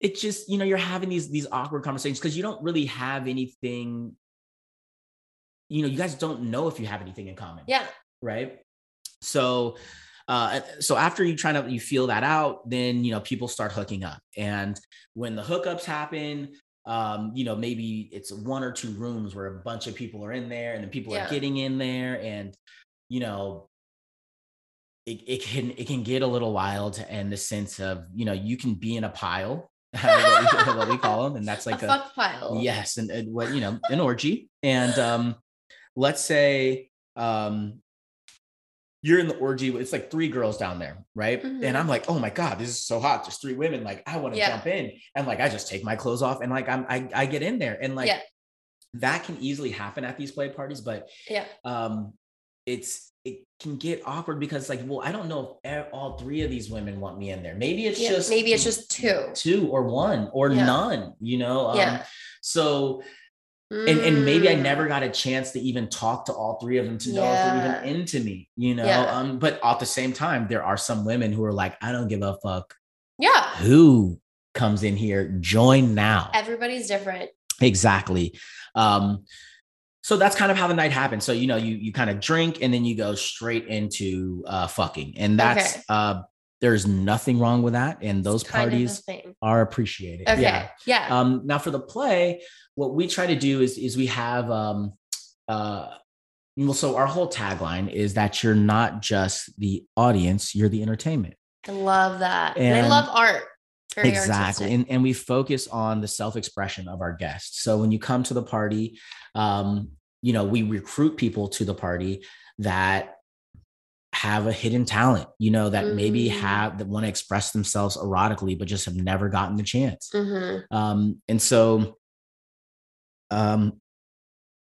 it's just you know you're having these these awkward conversations because you don't really have anything. You know, you guys don't know if you have anything in common Yeah. right so uh so after you try to you feel that out then you know people start hooking up and when the hookups happen um you know maybe it's one or two rooms where a bunch of people are in there and then people Yeah. are getting in there and you know it, it can it can get a little wild in the sense of you know you can be in a pile *laughs* what, we, what we call them and that's like a, a, fuck pile. Yes, and, and what you know, an orgy. And um, let's say um, you're in the orgy. It's like three girls down there, right? Mhm. And I'm like, oh my god, this is so hot. There's three women. Like, I want to Yeah. jump in, and like I just take my clothes off, and like I'm I, I get in there, and like Yeah. that can easily happen at these play parties, but Yeah. um, it's it can get awkward because like, well, I don't know if all three of these women want me in there. Maybe it's Yeah, just maybe it's just two. two or one or Yeah. none. You know, um, Yeah. so and, and maybe I Mm. never got a chance to even talk to all three of them to know if they're even into me, you know. Yeah. Um, but at the same time, there are some women who are like, I don't give a fuck Yeah. who comes in here, join now. Everybody's different. Exactly. Um, so that's kind of how the night happens. So you know, you you kind of drink and then you go straight into uh fucking. And that's Okay. uh there's nothing wrong with that. And those It's parties are appreciated. Okay. Yeah. Yeah. Um, now for the play, what we try to do is is we have um uh well, so our whole tagline is that you're not just the audience, you're the entertainment. I love that. And, I love art. Very exactly artistic. and, and we focus on the self-expression of our guests so when you come to the party um you know we recruit people to the party that have a hidden talent you know that maybe Mm. have that want to express themselves erotically but just have never gotten the chance Mhm. um and so um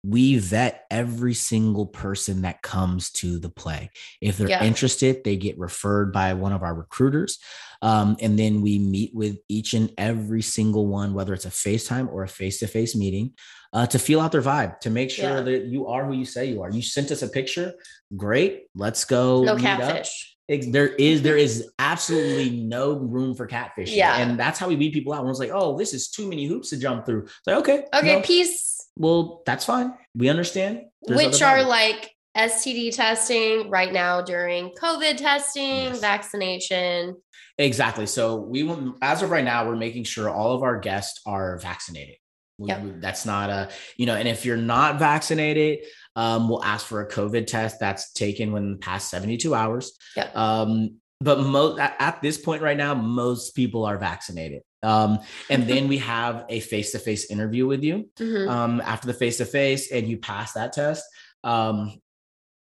we vet every single person that comes to the play. If they're Yeah. interested, they get referred by one of our recruiters. Um, and then we meet with each and every single one, whether it's a FaceTime or a face to face meeting, uh, to feel out their vibe, to make sure Yeah. that you are who you say you are. You sent us a picture. Great. Let's go. No meet up. catfish. Ex- There is there *laughs* is absolutely no room for catfish. Yeah. And that's how we weed people out. When it's like, oh, this is too many hoops to jump through. It's like, okay. Okay, no, peace. Well, that's fine. We understand. There's Which are like STD testing right now during COVID testing, Yes. vaccination. exactly. So we will, as of right now, we're making sure all of our guests are vaccinated. We- Yep. we- that's not a, you know, and if you're not vaccinated, um, we'll ask for a COVID test that's taken within the past 72 hours. Yep. Um, but most at, at this point right now, most people are vaccinated. Um, and *laughs* then we have a face-to-face interview with you. Mhm. um, after the face to face and you pass that test, um,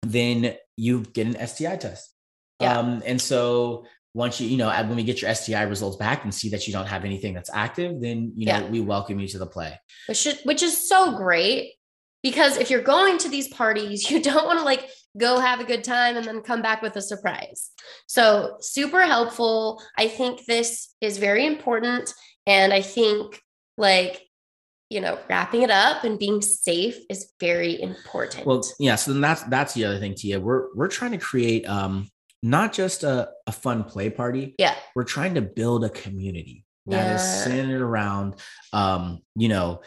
then you get an STI test. Yeah. Um, and so once you, you know, when we get your STI results back and see that you don't have anything that's active, then, you know, Yeah. we welcome you to the play. which is, which is so great because if you're going to these parties, *laughs* you don't want to like go have a good time and then come back with a surprise. So, super helpful. I think this is very important. And I think like, you know, wrapping it up and being safe is very important. Well, yeah. So then that's, that's the other thing, Tia. We're, we're trying to create, um, not just a, a fun play party. yeah. We're trying to build a community that is Yeah. centered around, um, you know,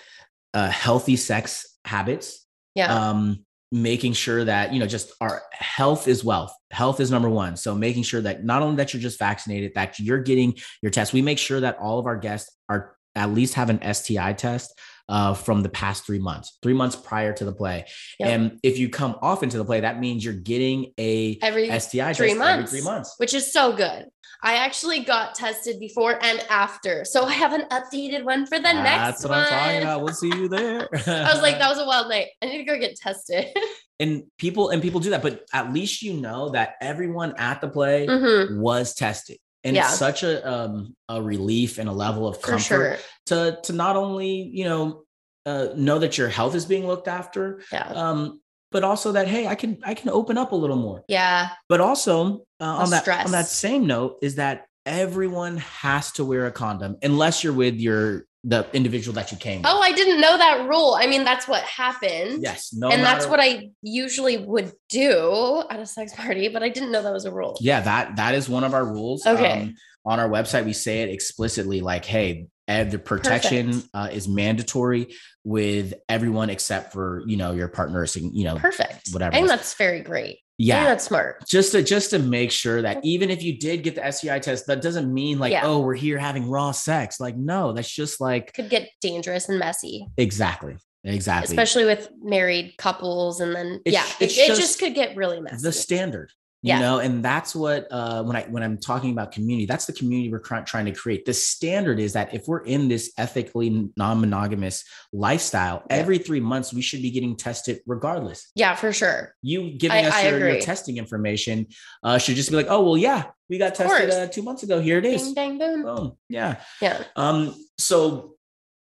uh, healthy sex habits, Yeah. um, making sure that you know just our health is wealth. Health is number one. So making sure that not only that you're just vaccinated that you're getting your test. We make sure that all of our guests are at least have an sti test uh, from the past three months three months prior to the play Yep. and if you come off into the play that means you're getting a every sti three months. every three months which is so good. I actually got tested before and after. So I have an updated one for the that's next That's what one. i'm talking about we'll see you there *laughs* I was like, *laughs* that was a wild night. I need to go get tested. *laughs* and people and people do that but at least you know that everyone at the play Mhm, was tested and Yeah. it's such a um a relief and a level of comfort sure. to to not only you know uh, know that your health is being looked after Yeah. um but also that hey i can i can open up a little more Yeah. but also uh, on that stress. on that same note is that everyone has to wear a condom unless you're with your the individual that you came with. Oh, I didn't know that rule. I mean, that's what happened. yes no and that's what I usually would do at a sex party, but I didn't know that was a rule. yeah that that is one of our rules Okay. Um, on our website we say it explicitly like hey the protection uh, is mandatory with everyone except for you know your partner you know Perfect. whatever I think that's very great. Yeah that's smart. just to just to make sure that even if you did get the STI test that doesn't mean like Yeah. oh we're here having raw sex like no that's just like Could get dangerous and messy, exactly exactly especially with married couples. And then, It's- yeah, it's it, it just just could get really messy. the standard you Yeah. know and that's what uh when i when i'm talking about community that's the community we're try- trying to create the standard is that if we're in this ethically non-monogamous lifestyle Yeah. every three months we should be getting tested regardless yeah, for sure. you giving I- us I your, your testing information uh should just be like oh well yeah we got tested uh, two months ago here it is Bing, bang, boom. boom yeah Yeah. um so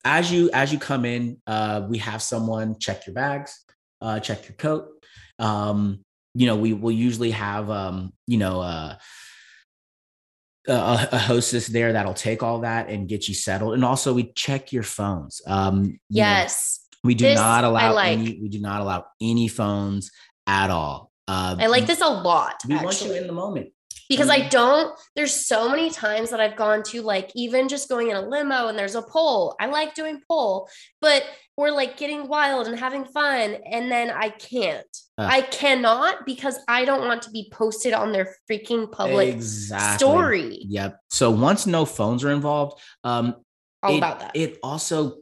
as you as you come in uh we have someone check your bags uh check your coat um you know we will usually have um you know uh a, a hostess there that'll take all that and get you settled and also we check your phones um you know, Yes. we do This not allow like. any we do not allow any phones at all uh I like this a lot. we want you in the moment because I don't. There's so many times that I've gone to like even just going in a limo and there's a pole. I like doing pole, but we're like getting wild and having fun, and then I can't. Uh. I cannot because I don't want to be posted on their freaking public exactly story. yep so once no phones are involved um All it, about that. It also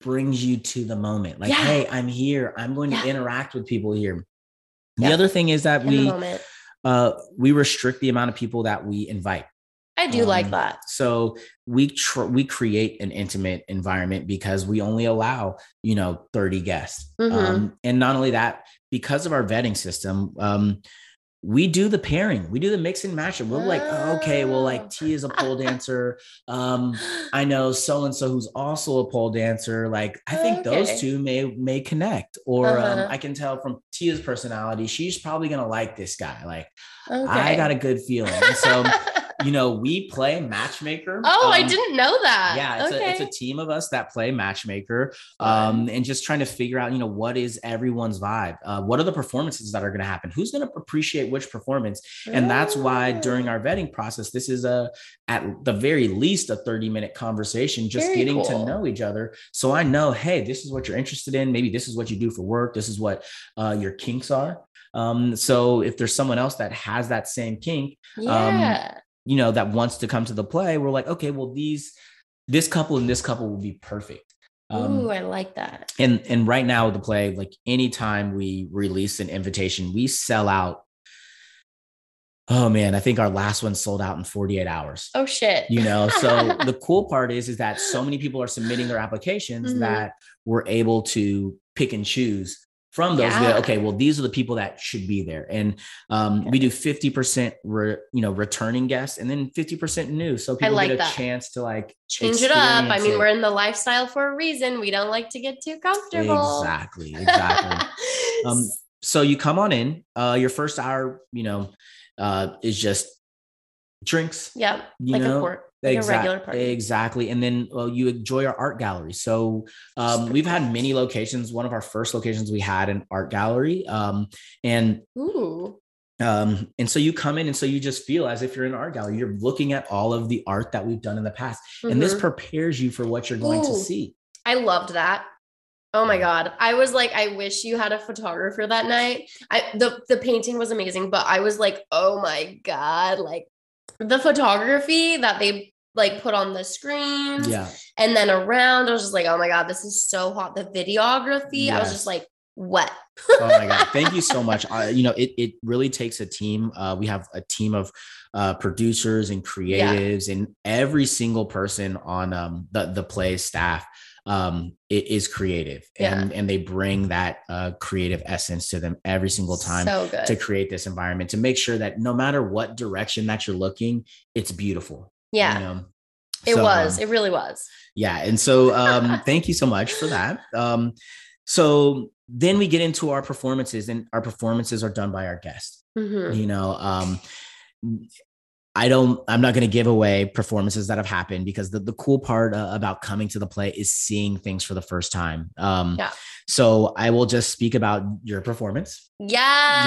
brings you to the moment. Like, Yeah. hey, I'm here. I'm going Yeah. to interact with people here. The other thing is that in we uh we restrict the amount of people that we invite. I do like Um, that. So we tr- we create an intimate environment because we only allow you know 30 guests. Mhm. Um, and not only that, because of our vetting system, um, we do the pairing, we do the mix and match. And we're like, oh, okay, well, Oh. like T is a pole dancer. Um, I know so and so who's also a pole dancer. Like, I think Okay. those two may may connect. Or Uh-huh. um, I can tell from Tia's personality, she's probably gonna like this guy. Like, okay. I got a good feeling. So, *laughs* you know, we play matchmaker. oh, I Um, didn't know that. yeah it's, okay. a, it's a team of us that play matchmaker um, and just trying to figure out you know what is everyone's vibe uh, what are the performances that are going to happen who's going to appreciate which performance and that's why during Ah. our vetting process this is a at the very least a 30 minute conversation just Very getting cool. to know each other so i know hey this is what you're interested in maybe this is what you do for work this is what uh, your kinks are um, so if there's someone else that has that same kink yeah. You know that wants to come to the play we're like okay well these this couple and this couple will be perfect um, Ooh, I like that. and and right now with the play like anytime we release an invitation we sell out oh man i think our last one sold out in 48 hours Oh shit. you know so *laughs* the cool part is is that so many people are submitting their applications Mhm. that we're able to pick and choose from those we go, okay well these are the people that should be there and um, we do 50% re, you know returning guests and then 50% new so people like get a that. chance to like Change it up. I mean, it. we're in the lifestyle for a reason. We don't like to get too comfortable. exactly exactly *laughs* um, so you come on in uh, your first hour you know uh, is just drinks Yeah, you Like know, a court, like a regular party. Exactly. And then well, you enjoy our art gallery. So um, we've had many locations. One of our first locations we had an art gallery. Um, and Ooh. um, and so you come in and so you just feel as if you're in an art gallery. You're looking at all of the art that we've done in the past. And this Mhm. prepares you for what you're going to see. I loved that. Oh my god. I was like I wish you had a photographer that night. I the the painting was amazing, but I was like, "Oh my god, like the photography that they like put on the screen Yeah. and then around I was just like, "Oh my god, this is so hot." The videography, I was just like what? oh my god *laughs* thank you so much uh, you know it, it really takes a team uh, we have a team of uh, producers and creatives and every single person on um, the, the play staff um, it is creative and, and they bring that uh, creative essence to them every single time So to create this environment to make sure that no matter what direction that you're looking it's beautiful yeah. you know? it So, was. um, it really was. yeah and so um thank you so much for that um so then we get into our performances and our performances are done by our guests Mhm. you know um i don't i'm not going to give away performances that have happened because the, the cool part uh, about coming to the play is seeing things for the first time. Um Yeah. so i will just speak about your performance. Yeah,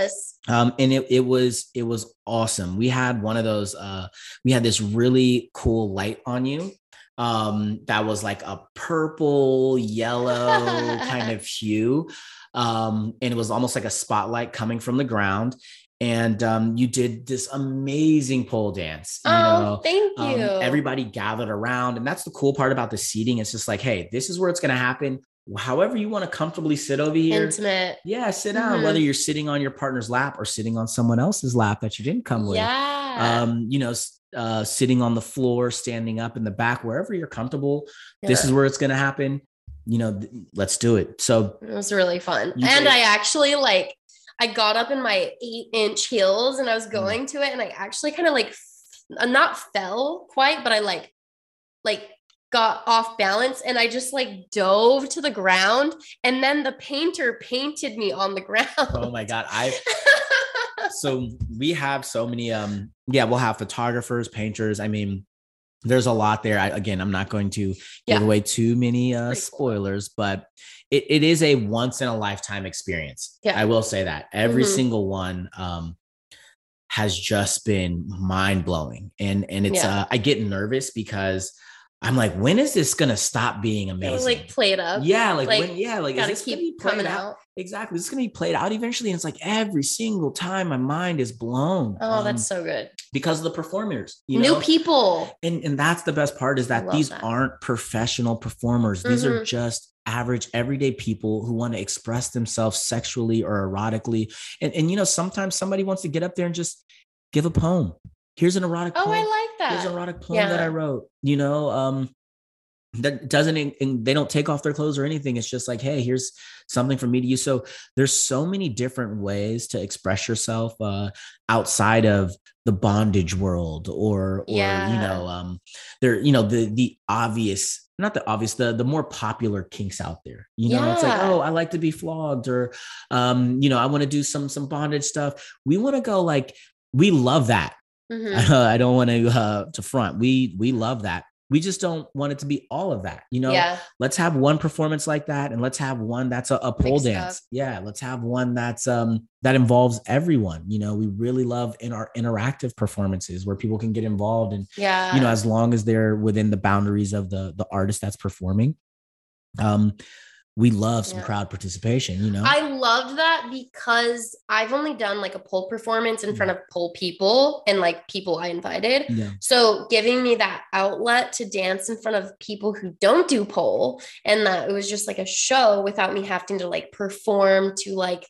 Yes. um and it, it was it was awesome. We had one of those uh we had this really cool light on you. Um that was like a purple yellow kind *laughs* of hue. Um and it was almost like a spotlight coming from the ground and um you did this amazing pole dance you oh, know thank um, you. everybody gathered around and that's the cool part about the seating it's just like hey this is where it's going to happen however you want to comfortably sit over here intimate. yeah, sit down. Mhm. Whether you're sitting on your partner's lap or sitting on someone else's lap that you didn't come with. Yeah. Um, you know, uh, sitting on the floor, standing up in the back, wherever you're comfortable. This is where it's going to happen. You know, let's do it. So It was really fun. And did. I actually like I got up in my eight inch heels and I was Mm. going to it and I actually kind of like not fell quite, but I like like got off balance and I just like dove to the ground and then the painter painted me on the *laughs* ground. oh my god, I *laughs* so we have so many um yeah, we'll have photographers, painters. I mean, there's a lot there. I, again, I'm not going to give away too many uh cool. spoilers, but it, it is a once in a lifetime experience. Yeah. I will say that. Every Mhm. single one um has just been mind blowing. And and it's Yeah. uh I get nervous because I'm like, when is this gonna stop being it amazing? was like played up. yeah, like, like, when yeah, like Gotta this gonna be keep played coming out? out. Exactly. This is gonna be played out eventually. And it's like every single time my mind is blown. Oh, um, that's so good. because of the performers. You New know? people. and and that's the best part is that these that. aren't professional performers these are Mhm. just average everyday people who want to express themselves sexually or erotically and and you know sometimes somebody wants to get up there and just give a poem here's an erotic poem. Oh, poem. I like that. here's an erotic poem that I wrote. You know, um, that doesn't and they don't take off their clothes or anything. It's just like, hey, here's something for me to use. So there's so many different ways to express yourself uh, outside of the bondage world, or or you know, um, there, you know, the the obvious. Not the obvious, the the more popular kinks out there. You know, it's like, oh, I like to be flogged, or um, you know, I want to do some some bondage stuff. We want to go like, we love that. Mhm. *laughs* I don't want to uh, to front. We we love that. We just don't want it to be all of that. You know, yeah. let's have one performance like that, and let's have one that's a, a pole dance. Yeah, let's have one that's um that involves everyone. You know, we really love in our interactive performances where people can get involved, and Yeah. you know, as long as they're within the boundaries of the the artist that's performing. Um, we love some Yeah. crowd participation. You know, I loved that because I've only done like a pole performance in front of pole people and like people I invited. yeah. So giving me that outlet to dance in front of people who don't do pole and that it was just like a show without me having to like perform to like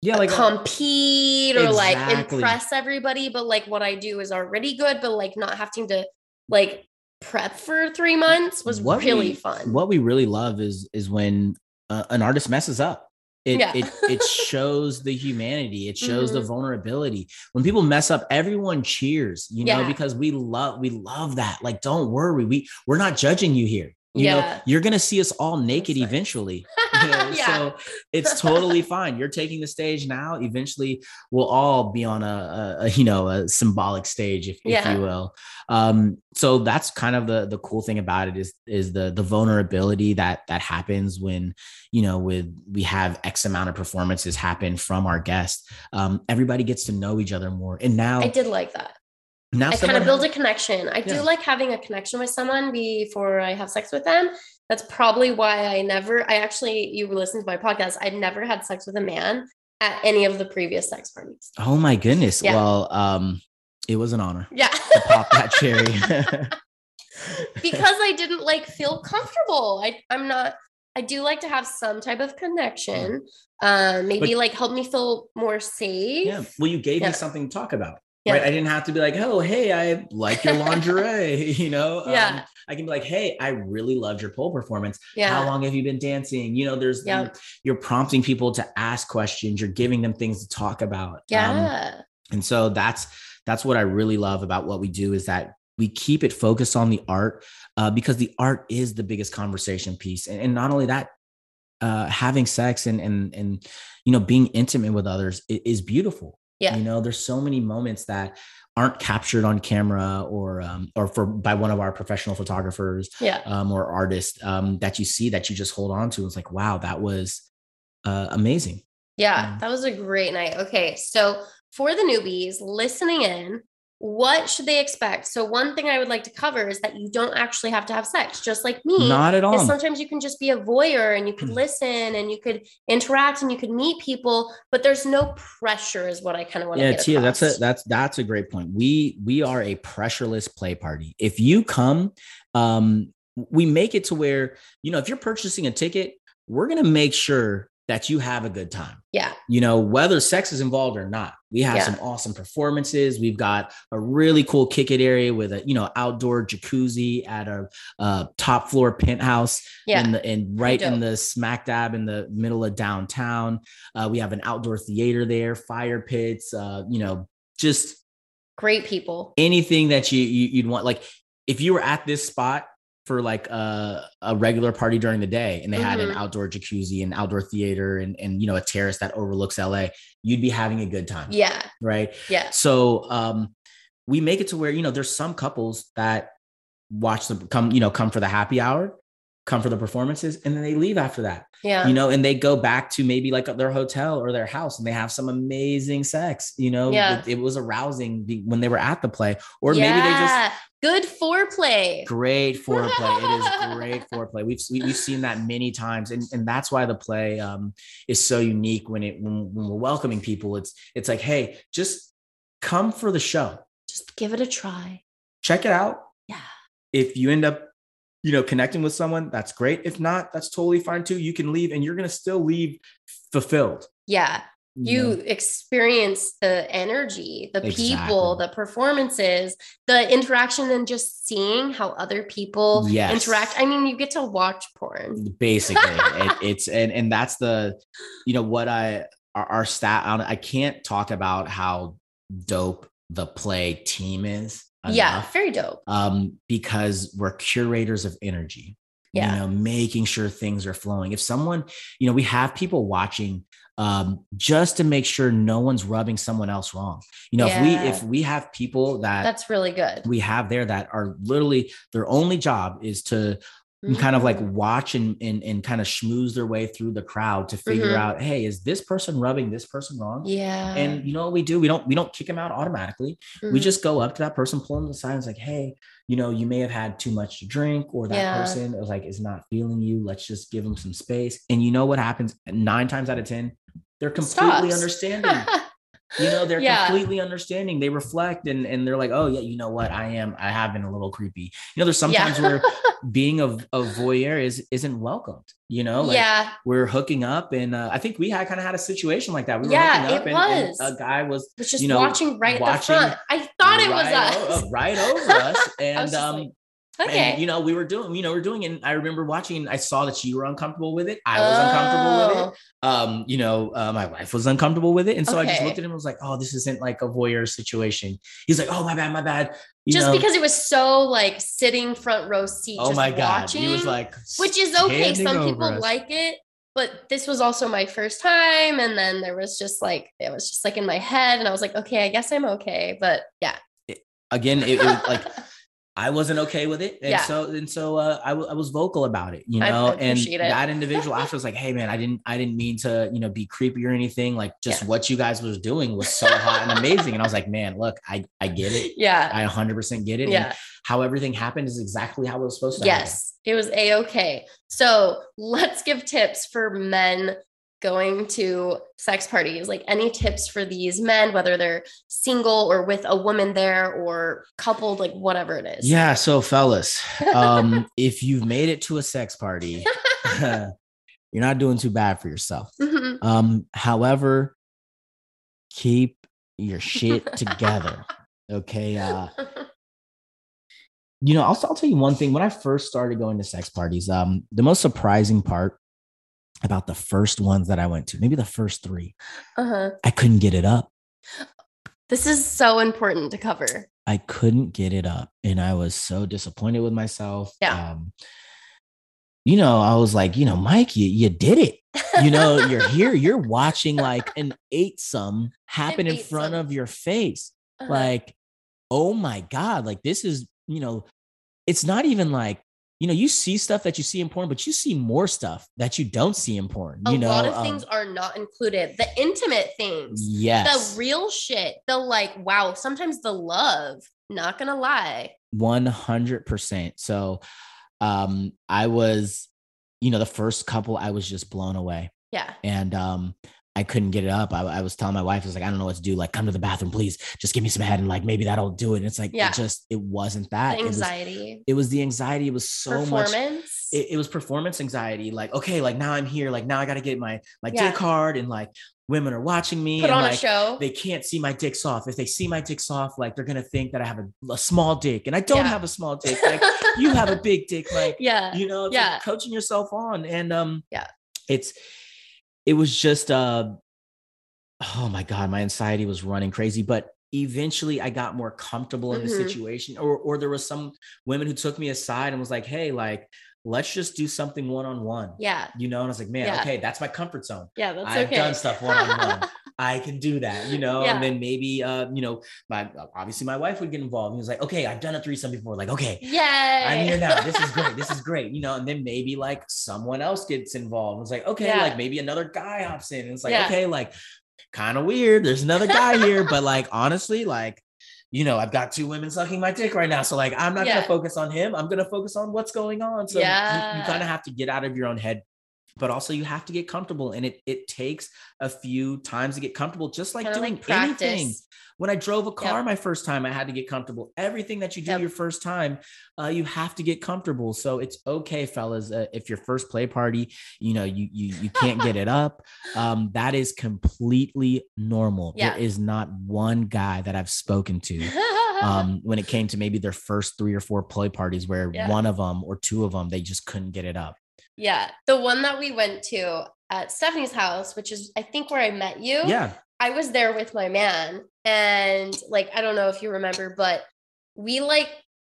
yeah, like uh, compete or like impress everybody. But like what I do is already good, but like not having to like prep for three months was What really we- fun. what we really love is is when uh, an artist messes up it, Yeah. it it *laughs* shows the humanity it shows the Mhm. vulnerability when people mess up everyone cheers you know Yeah. because we love we love that like don't worry we we're not judging you here you know you're gonna see us all naked nice. eventually *laughs* know? *laughs* *laughs* Yeah. so it's totally fine you're taking the stage now eventually we'll all be on a, a, a, you know a symbolic stage if, if you will um so that's kind of the the cool thing about it is is the the vulnerability that that happens when you know with we have x amount of performances happen from our guests um everybody gets to know each other more and now I did like that. now I kind of build has- a connection. I do like having a connection with someone before I have sex with them. That's probably why I never, I actually, you listened to my podcast, I'd never had sex with a man at any of the previous sex parties. oh my goodness Yeah. well um it was an honor Yeah. to pop that cherry *laughs* because I didn't like feel comfortable. I, I'm not, I do like to have some type of connection. Um, maybe But- like help me feel more safe. Yeah. Well, you gave Yeah. me something to talk about. Yeah. Right. I didn't have to be like, oh, hey, I like your lingerie. *laughs* you know, Um, Yeah. I can be like, hey, I really loved your pole performance. Yeah. How long have you been dancing? You know, there's Yeah. you- you're prompting people to ask questions. You're giving them things to talk about. Um, Yeah. and so that's that's what I really love about what we do is that we keep it focused on the art uh, because the art is the biggest conversation piece. And, and not only that, uh, having sex and and and you know being intimate with others is beautiful. Yeah. You know, there's so many moments that aren't captured on camera or um, or for by one of our professional photographers yeah. um, or artists um, that you see that you just hold on to. It's like, wow, that was uh, amazing. Yeah, Mm. that was a great night. Okay, so for the newbies listening in, what should they expect? So one thing I would like to cover is that you don't actually have to have sex, just like me. Not at all. sometimes you can just be a voyeur and you could Mm. listen and you could interact and you could meet people, but there's no pressure, is what I kind of want to yeah tia that's a that's that's a great point we we are a pressureless play party if you come um we make it to where you know if you're purchasing a ticket we're going to make sure that you have a good time yeah, you know whether sex is involved or not we have Yeah. some awesome performances we've got a really cool kick it area with a you know outdoor jacuzzi at a uh, top floor penthouse yeah, in the and right in the smack dab in the middle of downtown. Uh, we have an outdoor theater there, fire pits, uh, you know, just great people. anything that you, you you'd want. Like if you were at this spot for like a, a regular party during the day and they had an Mhm. outdoor jacuzzi and outdoor theater and and you know a terrace that overlooks LA, you'd be having a good time. Yeah, Right. yeah, So um, we make it to where you know there's some couples that watch them come you know come for the happy hour, come for the performances, and then they leave after that. yeah. You know, and they go back to maybe like their hotel or their house, and they have some amazing sex. You know, Yeah. it, it was arousing when they were at the play, or maybe they just Yeah. Good foreplay. great foreplay. it is *laughs* great foreplay. We've we, we've seen that many times, and and that's why the play um, is so unique when it when, when we're welcoming people. It's it's like, hey, just come for the show, Just give it a try. check it out. Yeah. If you end up, you know, connecting with someone, that's great. If not, that's totally fine too. You can leave, and you're gonna still leave fulfilled. Yeah. You know? experience the energy, the people, the performances, the interaction, and just seeing how other people Yes. interact. I mean, you get to watch porn. basically it, *laughs* it's and and that's the you know what i our, our stat on i can't talk about how dope the play team is Yeah, very dope. um because we're curators of energy Yeah. you know making sure things are flowing if someone you know we have people watching um just to make sure no one's rubbing someone else wrong you know if we if we have people that That's really good. we have there that are literally their only job is to and kind of like Mhm. watch and, and and kind of schmooze their way through the crowd to figure Mhm. out hey is this person rubbing this person wrong yeah. and you know what we do we don't we don't kick them out automatically we Mhm. just go up to that person pull them to the side and it's like hey you know you may have had too much to drink or that Yeah. person is like is not feeling you let's just give them some space and you know what happens nine times out of ten they're completely Stops. understanding *laughs* you know they're Yeah. completely understanding they reflect and and they're like oh yeah you know what i am i have been a little creepy you know there's sometimes Yeah. where *laughs* being a, a voyeur is isn't welcomed you know like yeah. we're hooking up and uh, i think we had kind of had a situation like that we were Yeah, hooking up and, and a guy was was just you know, watching right watching at the front. I thought it was right, us. o- right over us *laughs* and um like, okay. and you know we were doing you know we're doing it and i remember watching i saw that you were uncomfortable with it i was uncomfortable with it Oh, um, you know, uh, my wife was uncomfortable with it. And so I just looked at him and was like, oh, this isn't like a voyeur situation. He's like, oh, my bad, my bad. You Just know, because it was so like sitting front row seat. oh my God. watching, He was like, which is okay. Some people us. like it, but this was also my first time. And then there was just like, it was just like in my head. And I was like, okay, I guess I'm okay. But yeah. Again, it, it was like, *laughs* I wasn't okay with it. And Yeah. so, and so, uh, I, w- I was vocal about it, you know, and it. that individual after *laughs* was like, Hey man, I didn't, I didn't mean to, you know, be creepy or anything. Like just Yeah. what you guys was doing was so hot and amazing. And I was like, man, look, I, I get it. yeah. I 100% get it. And Yeah. how everything happened is exactly how it was supposed to happen. Yes. It was a okay. So let's give tips for men going to sex parties. Like any tips for these men, whether they're single or with a woman there or coupled, like whatever it is. Yeah. So, fellas, um, *laughs* if you've made it to a sex party, *laughs* *laughs* you're not doing too bad for yourself. Mhm. Um, however, keep your shit together. Okay. Uh, you know, I'll, I'll tell you one thing. When I first started going to sex parties, um, the most surprising part about the first ones that I went to, maybe the first three, uh-huh. I couldn't get it up. This is so important to cover. I couldn't get it up. And I was so disappointed with myself. Yeah. Um, you know, I was like, you know, Mike, you, you did it. You know, you're here, you're *laughs* watching like an eight some happen in front eightsome. of your face. Uh-huh. Like, oh my God, like this is, you know, it's not even like, you know, you see stuff that you see in porn, but you see more stuff that you don't see in porn. a you know, lot of um, things are not included. The intimate things, yes, the real shit, the like, wow, sometimes the love, not gonna lie. 100%. So um I was you know the first couple I was just blown away Yeah. and um I couldn't get it up. I, I was telling my wife, I was like, I don't know what to do. Like, come to the bathroom, please. Just give me some head, and like maybe that'll do it. And it's like, Yeah. it just it wasn't that. The It was, anxiety, it was the anxiety. It was so much. It, it was performance anxiety. Like, okay, like now I'm here. Like now I got to get my my Yeah. dick hard, and like women are watching me. Put and on like, a show. they can't see my dick soft. If they see my dick soft, like they're gonna think that I have a, a small dick, and I don't Yeah. have a small dick. Like you have a big dick, like *laughs* yeah. you know, Yeah. like coaching yourself on, and um, Yeah. it's it was just uh, oh my god, my anxiety was running crazy, but eventually I got more comfortable in the Mhm. situation, or or there was some women who took me aside and was like, hey, like let's just do something one on one. Yeah. You know, and I was like, man, Yeah. okay, that's my comfort zone. Yeah. That's I've okay. done stuff one on one. I can do that, you know, Yeah. and then maybe, uh, you know, my obviously my wife would get involved. He was like, okay, I've done a threesome before. Like, okay, yeah, I'm here now. This is great. This is *laughs* great, you know, and then maybe like someone else gets involved. It's like, okay, Yeah. like maybe another guy hops in. And it's like, Yeah. okay, like kind of weird. There's another guy here, but like honestly, like, you know, I've got two women sucking my dick right now. So like I'm not Yeah. gonna focus on him. I'm gonna focus on what's going on. So you- you, kind of have to get out of your own head. But also you have to get comfortable and it it takes a few times to get comfortable, just like Kinda doing like anything. When I drove a car Yep. my first time, I had to get comfortable. Everything that you do Yep. your first time, uh, you have to get comfortable. So it's okay, fellas. Uh, if your first play party, you know, you you you can't get it up, *laughs* um, that is completely normal. Yeah. There is not one guy that I've spoken to um, *laughs* when it came to maybe their first three or four play parties where Yeah. one of them or two of them they just couldn't get it up. Yeah. The one that we went to at Stephanie's house, which is I think where I met you. Yeah, I was there with my man and like I don't know if you remember but we like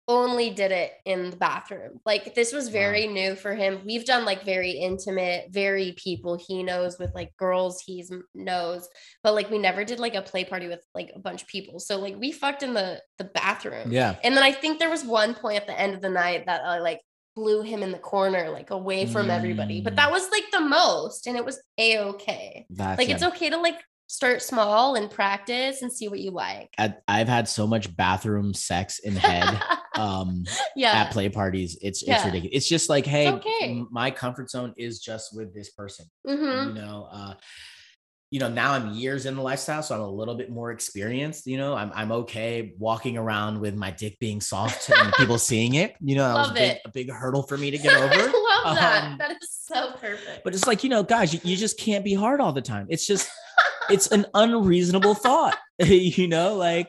only did it in the bathroom. Like this was very new for him. We've done like very intimate, very people he knows with like girls he knows, but like we never did like a play party with like a bunch of people. So like we fucked in the the bathroom. yeah. And then I think there was one point at the end of the night that I like blew him in the corner like away from everybody. But Mm. that was like the most and it was a okay That's like it. it's okay to like start small and practice and see what you like I- I've had so much bathroom sex in head *laughs* um yeah at play parties. It's it's Yeah. ridiculous. It's just like, hey, okay. my comfort zone is just with this person. hmm You know, uh, you know, now I'm years in the lifestyle, so I'm a little bit more experienced. You know, I'm I'm okay walking around with my dick being soft and *laughs* people seeing it. You know, that was a big, a big hurdle for me to get *laughs* I over. love that. Um, that is so perfect. But it's like, you know, guys, you, you just can't be hard all the time. It's just, *laughs* it's an unreasonable thought. you know, like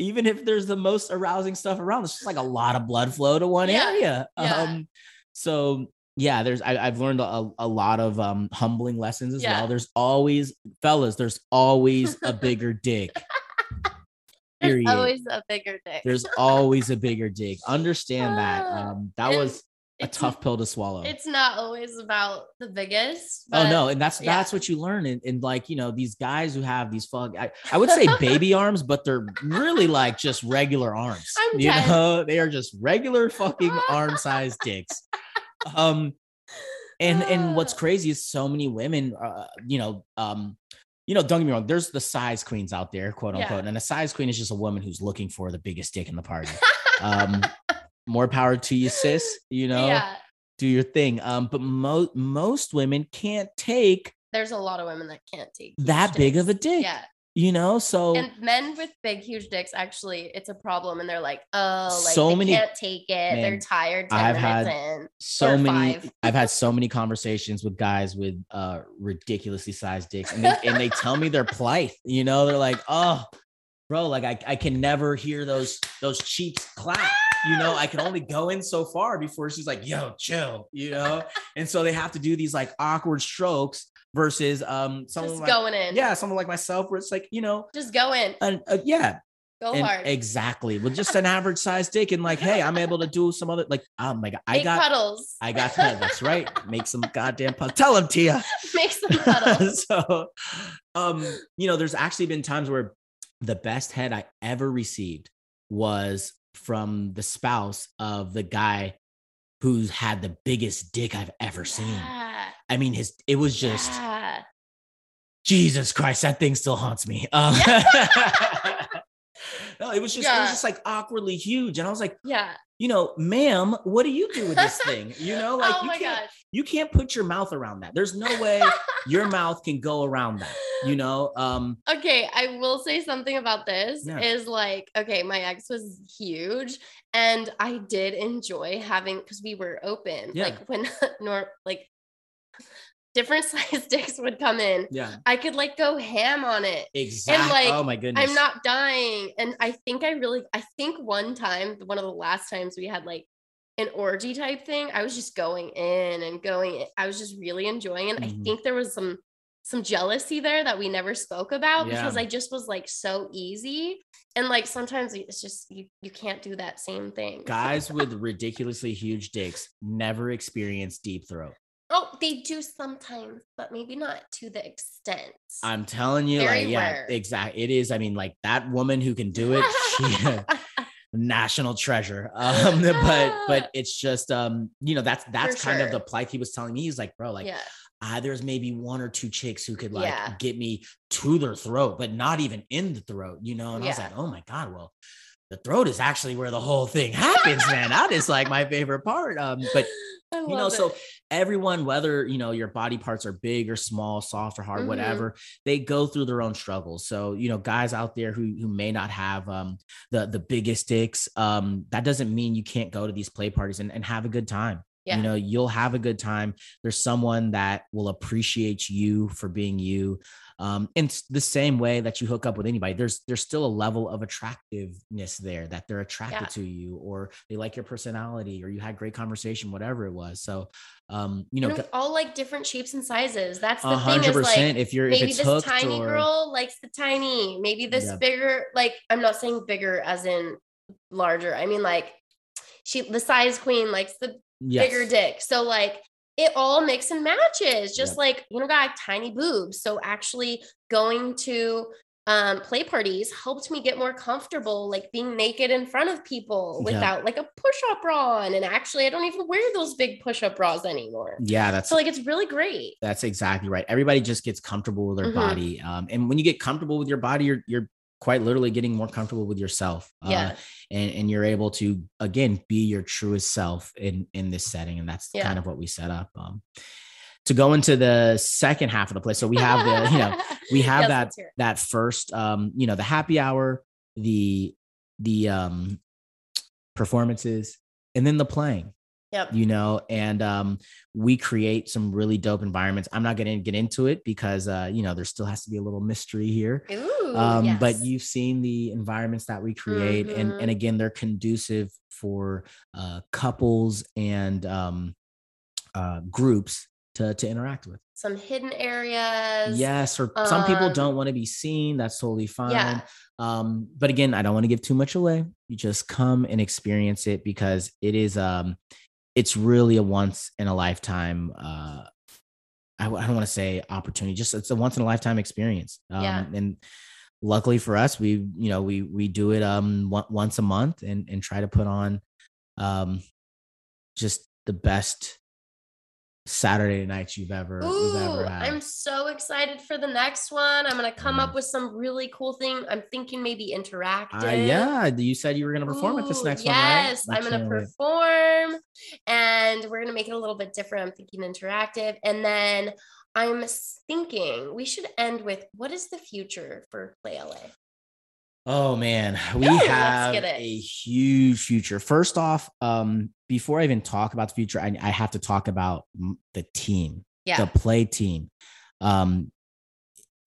even if there's the most arousing stuff around, it's just like a lot of blood flow to one Yeah, area. yeah. Um, so yeah, there's I, I've learned a, a lot of um humbling lessons as Yeah. well. There's always, fellas, there's always a bigger dick. *laughs* There's always a bigger dick. There's always a bigger dick. *laughs* Understand that. Ah, Um, that and was a tough pill to swallow. It's not always about the biggest. Oh no, and that's yeah. that's what you learn in, in like you know these guys who have these fuck I, I would say baby arms, but they're really like just regular arms. *laughs* I'm you 10. know, they are just regular fucking arm sized dicks. Um, and and what's Ah. crazy is so many women, uh, you know, um, you know, don't get me wrong. There's the size queens out there, quote Yeah. unquote, and a size queen is just a woman who's looking for the biggest dick in the party. Um, *laughs* more power to you, sis. You know, yeah. do your thing. Um, but mo- most women can't take There's a lot of women that can't take that big of a dick. Yeah. You know, so And men with big, huge dicks, actually, it's a problem. And they're like, oh, like So they many- can't take it. They're tired 10 I've had in. so many five. I've had so many conversations with guys with uh ridiculously sized dicks and they, and they tell me their plight. You know, they're like, "Oh, bro, like I, I can never hear those those cheeks clap." You know, I can only go in so far before she's like, "Yo, chill," you know? And so they have to do these like awkward strokes versus um someone Just like, going in. yeah, someone like myself where it's like, you know, Just go in. and uh, yeah, Go and hard. exactly with just an *laughs* average size dick and like hey i'm able to do some other like oh my god i Make got puddles. i *laughs* got that's right make some goddamn puddles tell them, tia Make some *laughs* puddles. so um you know there's actually been times where the best head i ever received was from the spouse of the guy who's had the biggest dick i've ever seen Yeah. I mean his it was just Yeah. Jesus Christ, that thing still haunts me. Um, *laughs* no, it was just yeah. it was just like awkwardly huge, and I was like, Yeah. you know, ma'am, what do you do with this thing? *laughs* You know, like oh you can't gosh. you can't put your mouth around that. There's no way *laughs* your mouth can go around that. You know, um, Okay, I will say something about this Yeah. is like, okay, my ex was huge and I did enjoy having because we were open. Yeah. Like when nor like different *laughs* size dicks would come in, yeah, I could like go ham on it. exactly. And, like, oh my goodness, I'm not dying. And I think I really I think one time, one of the last times we had like an orgy type thing, I was just going in and going in. I was just really enjoying it. Mhm. I think there was some some jealousy there that we never spoke about Yeah. because I just was like so easy. And like sometimes it's just you you can't do that same thing. guys with ridiculously huge dicks never experience deep throat. Oh, they do sometimes, but maybe not to the extent. I'm telling you, Very like, yeah, exactly. It is. I mean, like that woman who can do it, she *laughs* *laughs* national treasure. Um, *laughs* but but it's just um, you know, that's that's kind of the plight he was telling me. He's like, bro, like yeah. ah, there's maybe one or two chicks who could like Yeah. get me to their throat, but not even in the throat, you know. And I was like, oh my God, well, the throat is actually where the whole thing happens, man. That is like my favorite part. Um, but *laughs* you know, it. so everyone, whether you know your body parts are big or small, soft or hard, mm-hmm. whatever, they go through their own struggles. So you know, guys out there who who may not have um the the biggest dicks, um, that doesn't mean you can't go to these play parties and, and have a good time. Yeah. You know, you'll have a good time. There's someone that will appreciate you for being you. Um, in the same way that you hook up with anybody, there's there's still a level of attractiveness there that they're attracted yeah. to you, or they like your personality, or you had great conversation, whatever it was. So, um, you know, all like different shapes and sizes. That's the 100%, thing. Is like, if you're maybe if this tiny or, girl likes the tiny, maybe this yeah. bigger. Like I'm not saying bigger as in larger. I mean like she the size queen likes the yes. bigger dick. So like it all mix and matches, just yep. like you know, got tiny boobs. So actually going to um, play parties helped me get more comfortable, like being naked in front of people without like a push-up bra on. And actually, I don't even wear those big push-up bras anymore. Yeah, that's so like it's really great. That's exactly right. Everybody just gets comfortable with their mm-hmm. body, um, and when you get comfortable with your body, you're you're quite literally getting more comfortable with yourself. Uh, yeah. Uh, and, and you're able to again be your truest self in in this setting. And that's yeah. kind of what we set up. Um to go into the second half of the play. So we have the, you know, *laughs* we have yes, that that first um, you know, the happy hour, the the um performances, and then the playing. Yep. You know, and um, we create some really dope environments. I'm not going to get into it because, uh, you know, there still has to be a little mystery here. Ooh, um, yes. But you've seen the environments that we create, mm-hmm. and and mm-hmm. again, they're conducive for uh, couples and um, uh, groups to to interact with. Some hidden areas. Yes, or um, some people um, don't want to be seen. That's totally fine. Yeah. Um, but again, I don't want to give too much away. You just come and experience it because it is um it's really a once in a lifetime uh I, I don't want to say opportunity just it's a once in a lifetime experience um yeah. and luckily for us we you know we we do it um once a month and and try to put on um just the best Saturday nights you've ever Ooh, you've ever had. I'm so excited for the next one. I'm gonna come mm. up with some really cool thing. I'm thinking maybe interactive. Uh, yeah, you said you were gonna perform Ooh, at this next yes, one. Yes, I'm gonna perform, wait. and we're gonna make it a little bit different. I'm thinking interactive, and then I'm thinking we should end with what is the future for Play LA? Oh man, we Ooh, have a huge future. First off, um, before I even talk about the future, I, I have to talk about the team, yeah. the play team. Um,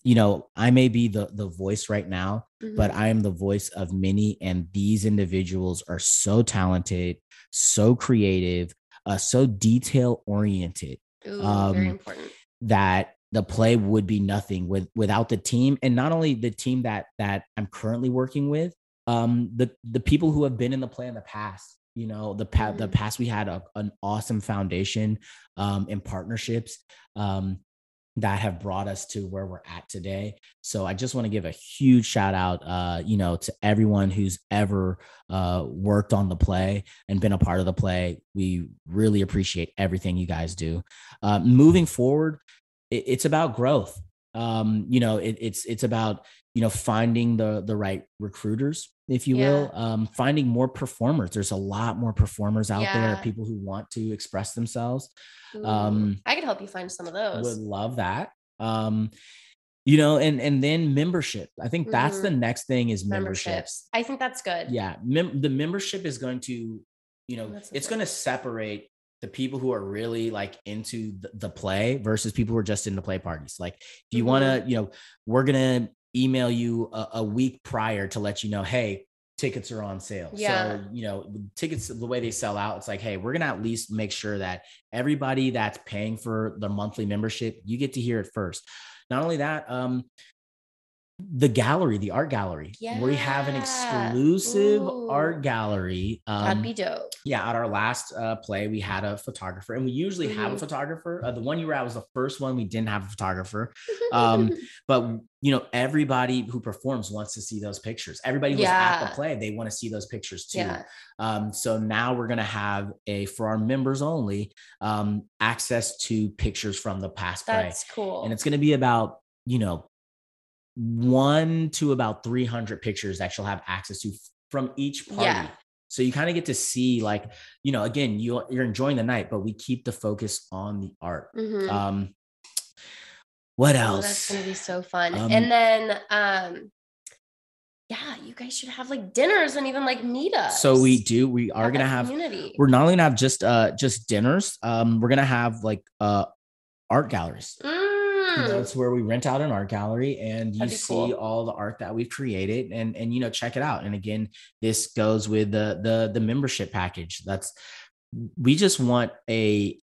you know, I may be the the voice right now, mm-hmm. but I am the voice of many, and these individuals are so talented, so creative, uh, so detail oriented. Um, very important. That the play would be nothing with without the team and not only the team that that i'm currently working with um the the people who have been in the play in the past you know the past the mm-hmm. past we had a, an awesome foundation um and partnerships um that have brought us to where we're at today. So I just want to give a huge shout out, uh, you know, to everyone who's ever uh, worked on the play and been a part of the play. We really appreciate everything you guys do. Uh, moving forward, it, it's about growth. Um, you know, it, it's it's about you know finding the the right recruiters, if you yeah. will, um, finding more performers. There's a lot more performers out yeah. there, people who want to express themselves. Ooh, um, I could help you find some of those. Would love that. Um, you know and and then membership i think that's mm-hmm. the next thing is memberships. memberships i think that's good yeah mem- the membership is going to you know it's going to separate the people who are really like into the, play versus people who are just in the play parties. Like if you mm-hmm. want to, you know, we're going to email you a, a, week prior to let you know, Hey, tickets are on sale. Yeah. So, you know, tickets, the way they sell out, it's like, Hey, we're going to at least make sure that everybody that's paying for the monthly membership, you get to hear it first. Not only that, um, the gallery, the art gallery. Yeah. We have an exclusive Ooh. art gallery. Um, That'd be dope. Yeah, at our last uh, play, we had a photographer, and we usually mm-hmm. have a mm-hmm. photographer. Uh, the one you were at was the first one we didn't have a photographer. Um, *laughs* but you know, everybody who performs wants to see those pictures. Everybody who's yeah. at the play, they want to see those pictures too. Yeah. Um, so now we're gonna have a for our members only um, access to pictures from the past play. That's cool. And it's gonna be about you know one to about 300 pictures that you'll have access to from each party. Yeah. So you kind of get to see, like, you know, again, you you're enjoying the night, but we keep the focus on the art. Mhm. Um, what Oh, else? that's gonna be so fun. Um, and then um yeah, you guys should have like dinners and even like meetups. so we do. We are Have gonna have. community. We're not only gonna have just uh just dinners. Um, we're gonna have like uh art galleries. Mm. That's where we rent out an art gallery and you see cool. all the art that we've created and and you know check it out. And again, this goes with the the the membership package. That's we just want a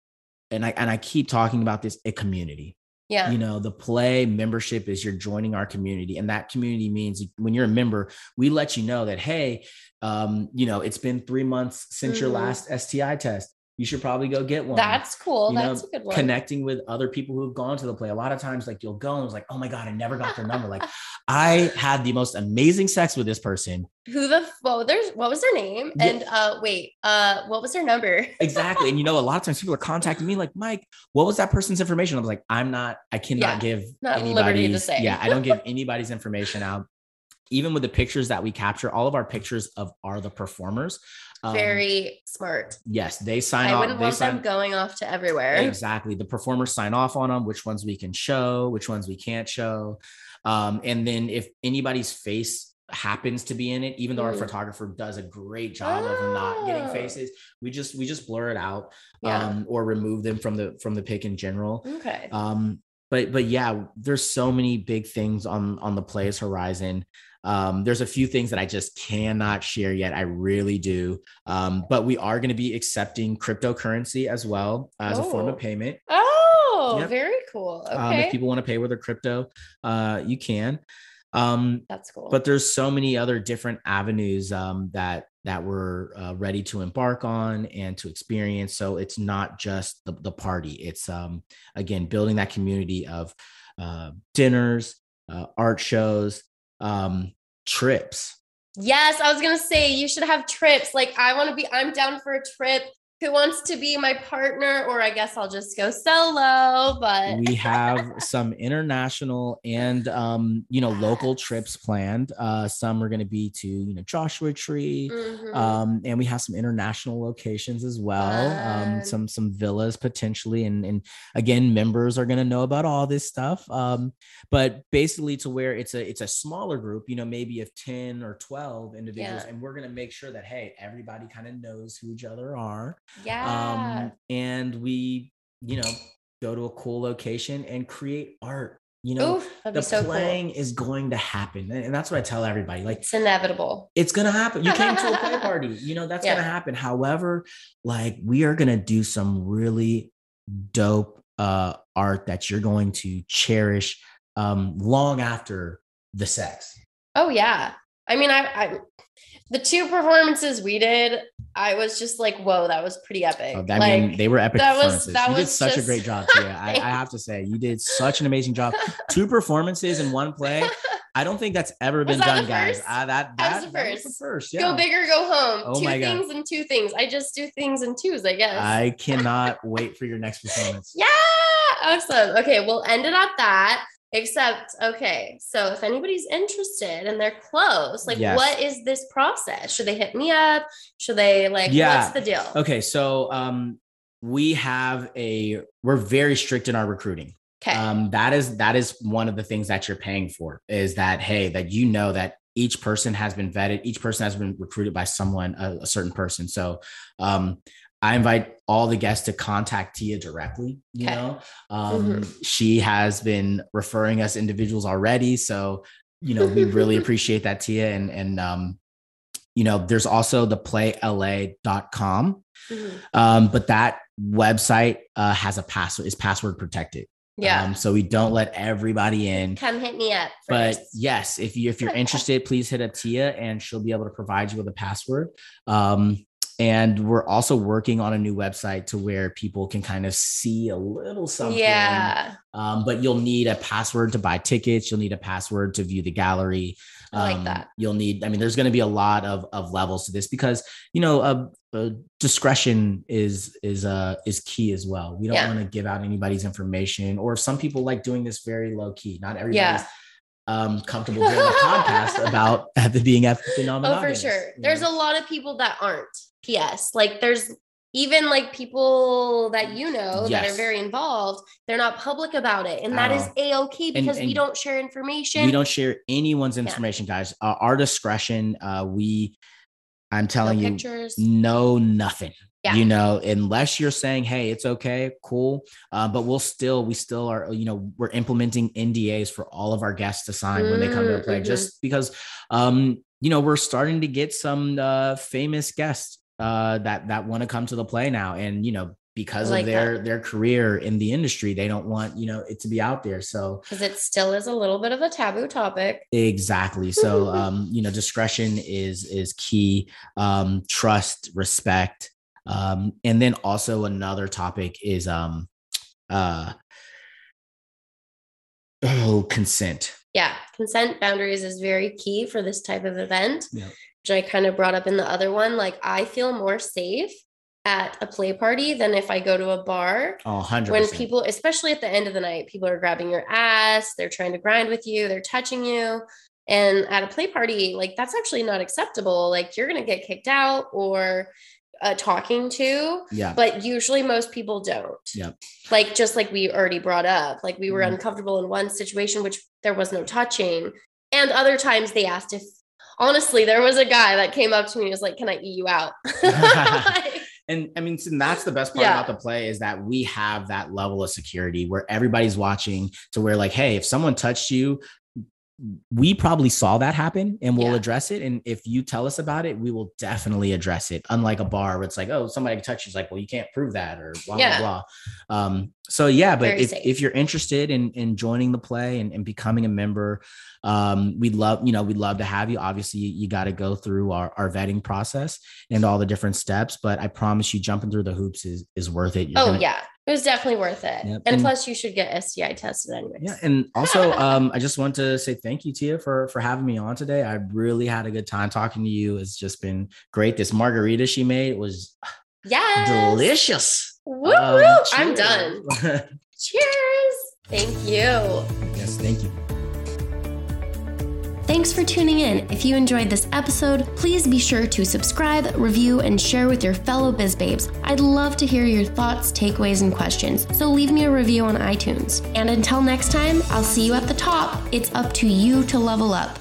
and I and I keep talking about this a community. yeah. You know, the play membership is you're joining our community and that community means when you're a member, we let you know that hey, um, you know, it's been 3 months since your Mhm. last STI test. You should probably go get one That's cool. you know, a good one. connecting with other people who have gone to the play. A lot of times, like you'll go and it's like, oh my God, I never got their number. Like *laughs* I had the most amazing sex with this person. Who the well, there's what was their name? Yeah. And uh wait, uh what was their number? *laughs* Exactly. and you know, a lot of times people are contacting me like, Mike, what was that person's information? I was like, I'm not, I cannot give not liberty to say. Yeah, I don't give *laughs* anybody's information out. Even with the pictures that we capture, all of our pictures of are the performers. Um, Very smart. yes, they sign I off. wouldn't they want sign, them going off to everywhere. Exactly. The performers sign off on them, which ones we can show, which ones we can't show. Um, and then if anybody's face happens to be in it, even though our Mhm. photographer does a great job of not getting Oh. faces, we just we just blur it out Yeah. um, or remove them from the from the pic in general. Okay. Um, but but yeah, there's so many big things on on the plays horizon. Um, there's a few things that I just cannot share yet. I really do. Um, but we are going to be accepting cryptocurrency as well as a form Oh. of payment. Oh, Yep. very cool. Okay. Um, if people want to pay with their crypto, uh, you can. Um, That's cool. but there's so many other different avenues um, that that we're uh, ready to embark on and to experience. So it's not just the, the party. It's um, again building that community of uh, dinners, uh, art shows, um, trips. yes, I was gonna say you should have trips. Like I want to be, I'm down for a trip. Who wants to be my partner? Or I guess I'll just go solo. But We have some international and um, you know local trips planned. Uh, some are going to be to you know Joshua Tree. Mhm. um and we have some international locations as well um some some villas potentially and and again members are going to know about all this stuff um but basically to where it's a it's a smaller group you know maybe of 10 or 12 individuals Yeah. and we're going to make sure that hey everybody kind of knows who each other are yeah. um and we you know go to a cool location and create art you know that'd the so playing cool. is going to happen and and that's what i tell everybody like It's inevitable. it's gonna happen. You came to a play *laughs* party, you know that's Yeah. gonna happen. However, like we are gonna do some really dope uh art that you're going to cherish um long after the sex. Oh yeah. I mean, I, I the two performances we did, I was just like, whoa, that was pretty epic. Oh, I like, mean, they were epic that was- performances. that you did was such a great job, Tia. I, I have to say, you did *laughs* such an amazing job. Two performances in one play. I don't think that's ever been that done, guys. first? Uh, that That that, was the that was the first. first. Yeah. Go big or go home. Oh two my God. things and two things. I just do things in twos, I guess. I cannot wait for your next performance. *laughs* yeah. Awesome. Okay. We'll end it at that. Except, okay. So if anybody's interested and they're close, like, Yes. what is this process? Should they hit me up? Should they, like, Yeah. what's the deal? Okay, so um, we have a we're very strict in our recruiting. Okay. Um, that is that is one of the things that you're paying for is that hey that you know that each person has been vetted, each person has been recruited by someone a, a certain person. So um, I invite all the guests to contact Tia directly. You Okay. know, um, she has been referring us individuals already, so you know we really *laughs* appreciate that Tia and and um, you know there's also the playla.com Mhm. um, but that website uh, has a password is password protected Yeah. um, so we don't let everybody in Come hit me up. but yes if you if you're *laughs* interested please hit up tia and she'll be able to provide you with a password um, and we're also working on a new website to where people can kind of see a little something Yeah. um, but you'll need a password to buy tickets you'll need a password to view the gallery I like um, that. You'll need, I mean, there's going to be a lot of, of levels to this because, you know, uh, uh, discretion is, is, uh, is key as well. We don't Yeah. want to give out anybody's information or some people like doing this very low key. Not everybody's Yeah. um, comfortable doing a podcast *laughs* about *laughs* the being ethically non Oh, for sure. There's a lot of people that aren't. P.S. Like there's even like people that you know that are very involved. They're not public about it, and that is Oh. a okay because we and don't share information. we don't share anyone's information, guys. Uh, our discretion. Uh, we, I'm no telling you, pictures. know nothing. Yeah. You know, unless you're saying, "Hey, it's okay, cool," uh, but we'll still, we still are, you know, we're implementing NDAs for all of our guests to sign when they come to the play, Mm, mhm. just because, um, you know, we're starting to get some uh, famous guests uh, that that want to come to the play now, and you know, because like of their their career in the industry, they don't want you know it to be out there. So because it still is a little bit of a taboo topic. Exactly. So, *laughs* um, you know, discretion is is key. Um, trust, respect, um, and then also another topic is um, uh, oh, consent. Yeah, consent boundaries is very key for this type of event, Yeah. Which I kind of brought up in the other one. Like, I feel more safe at a play party than if I go to a bar. Oh, 100 When people, especially at the end of the night, people are grabbing your ass, they're trying to grind with you, they're touching you. And at a play party, like that's actually not acceptable. Like you're going to get kicked out or uh, talking to, yeah, but usually most people don't. Yep. Like just like we already brought up, like we were Mhm. uncomfortable in one situation, which there was no touching. And other times they asked if, honestly, there was a guy that came up to me and was like, Can I eat you out? *laughs* *laughs* Like, and I mean, that's the best part Yeah. about the play is that we have that level of security where everybody's watching to where like, hey, if someone touched you, we probably saw that happen and we'll Yeah. address it. And if you tell us about it, we will definitely address it. Unlike a bar where it's like, oh, somebody touched you, it's like, well, you can't prove that or blah Yeah. blah blah. Um, so yeah, but Very if, safe. if you're interested in in joining the play and, and becoming a member, um, we'd love, you know, we'd love to have you. Obviously, you, got to go through our, our vetting process and all the different steps, but I promise you jumping through the hoops is is worth it. You're oh, gonna- yeah. It was definitely worth it. Yep. And, And- plus, you should get STI tested anyways. Yeah, and also, *laughs* um, I just want to say thank you, Tia, for for having me on today. I really had a good time talking to you. It's just been great. This margarita she made was Yes. delicious. Woo Um. I'm done. *laughs* Cheers. Thank you. yes, thank you. Thanks for tuning in. If you enjoyed this episode, please be sure to subscribe, review, and share with your fellow biz babes. I'd love to hear your thoughts, takeaways, and questions, so leave me a review on iTunes. And until next time, I'll see you at the top. It's up to you to level up.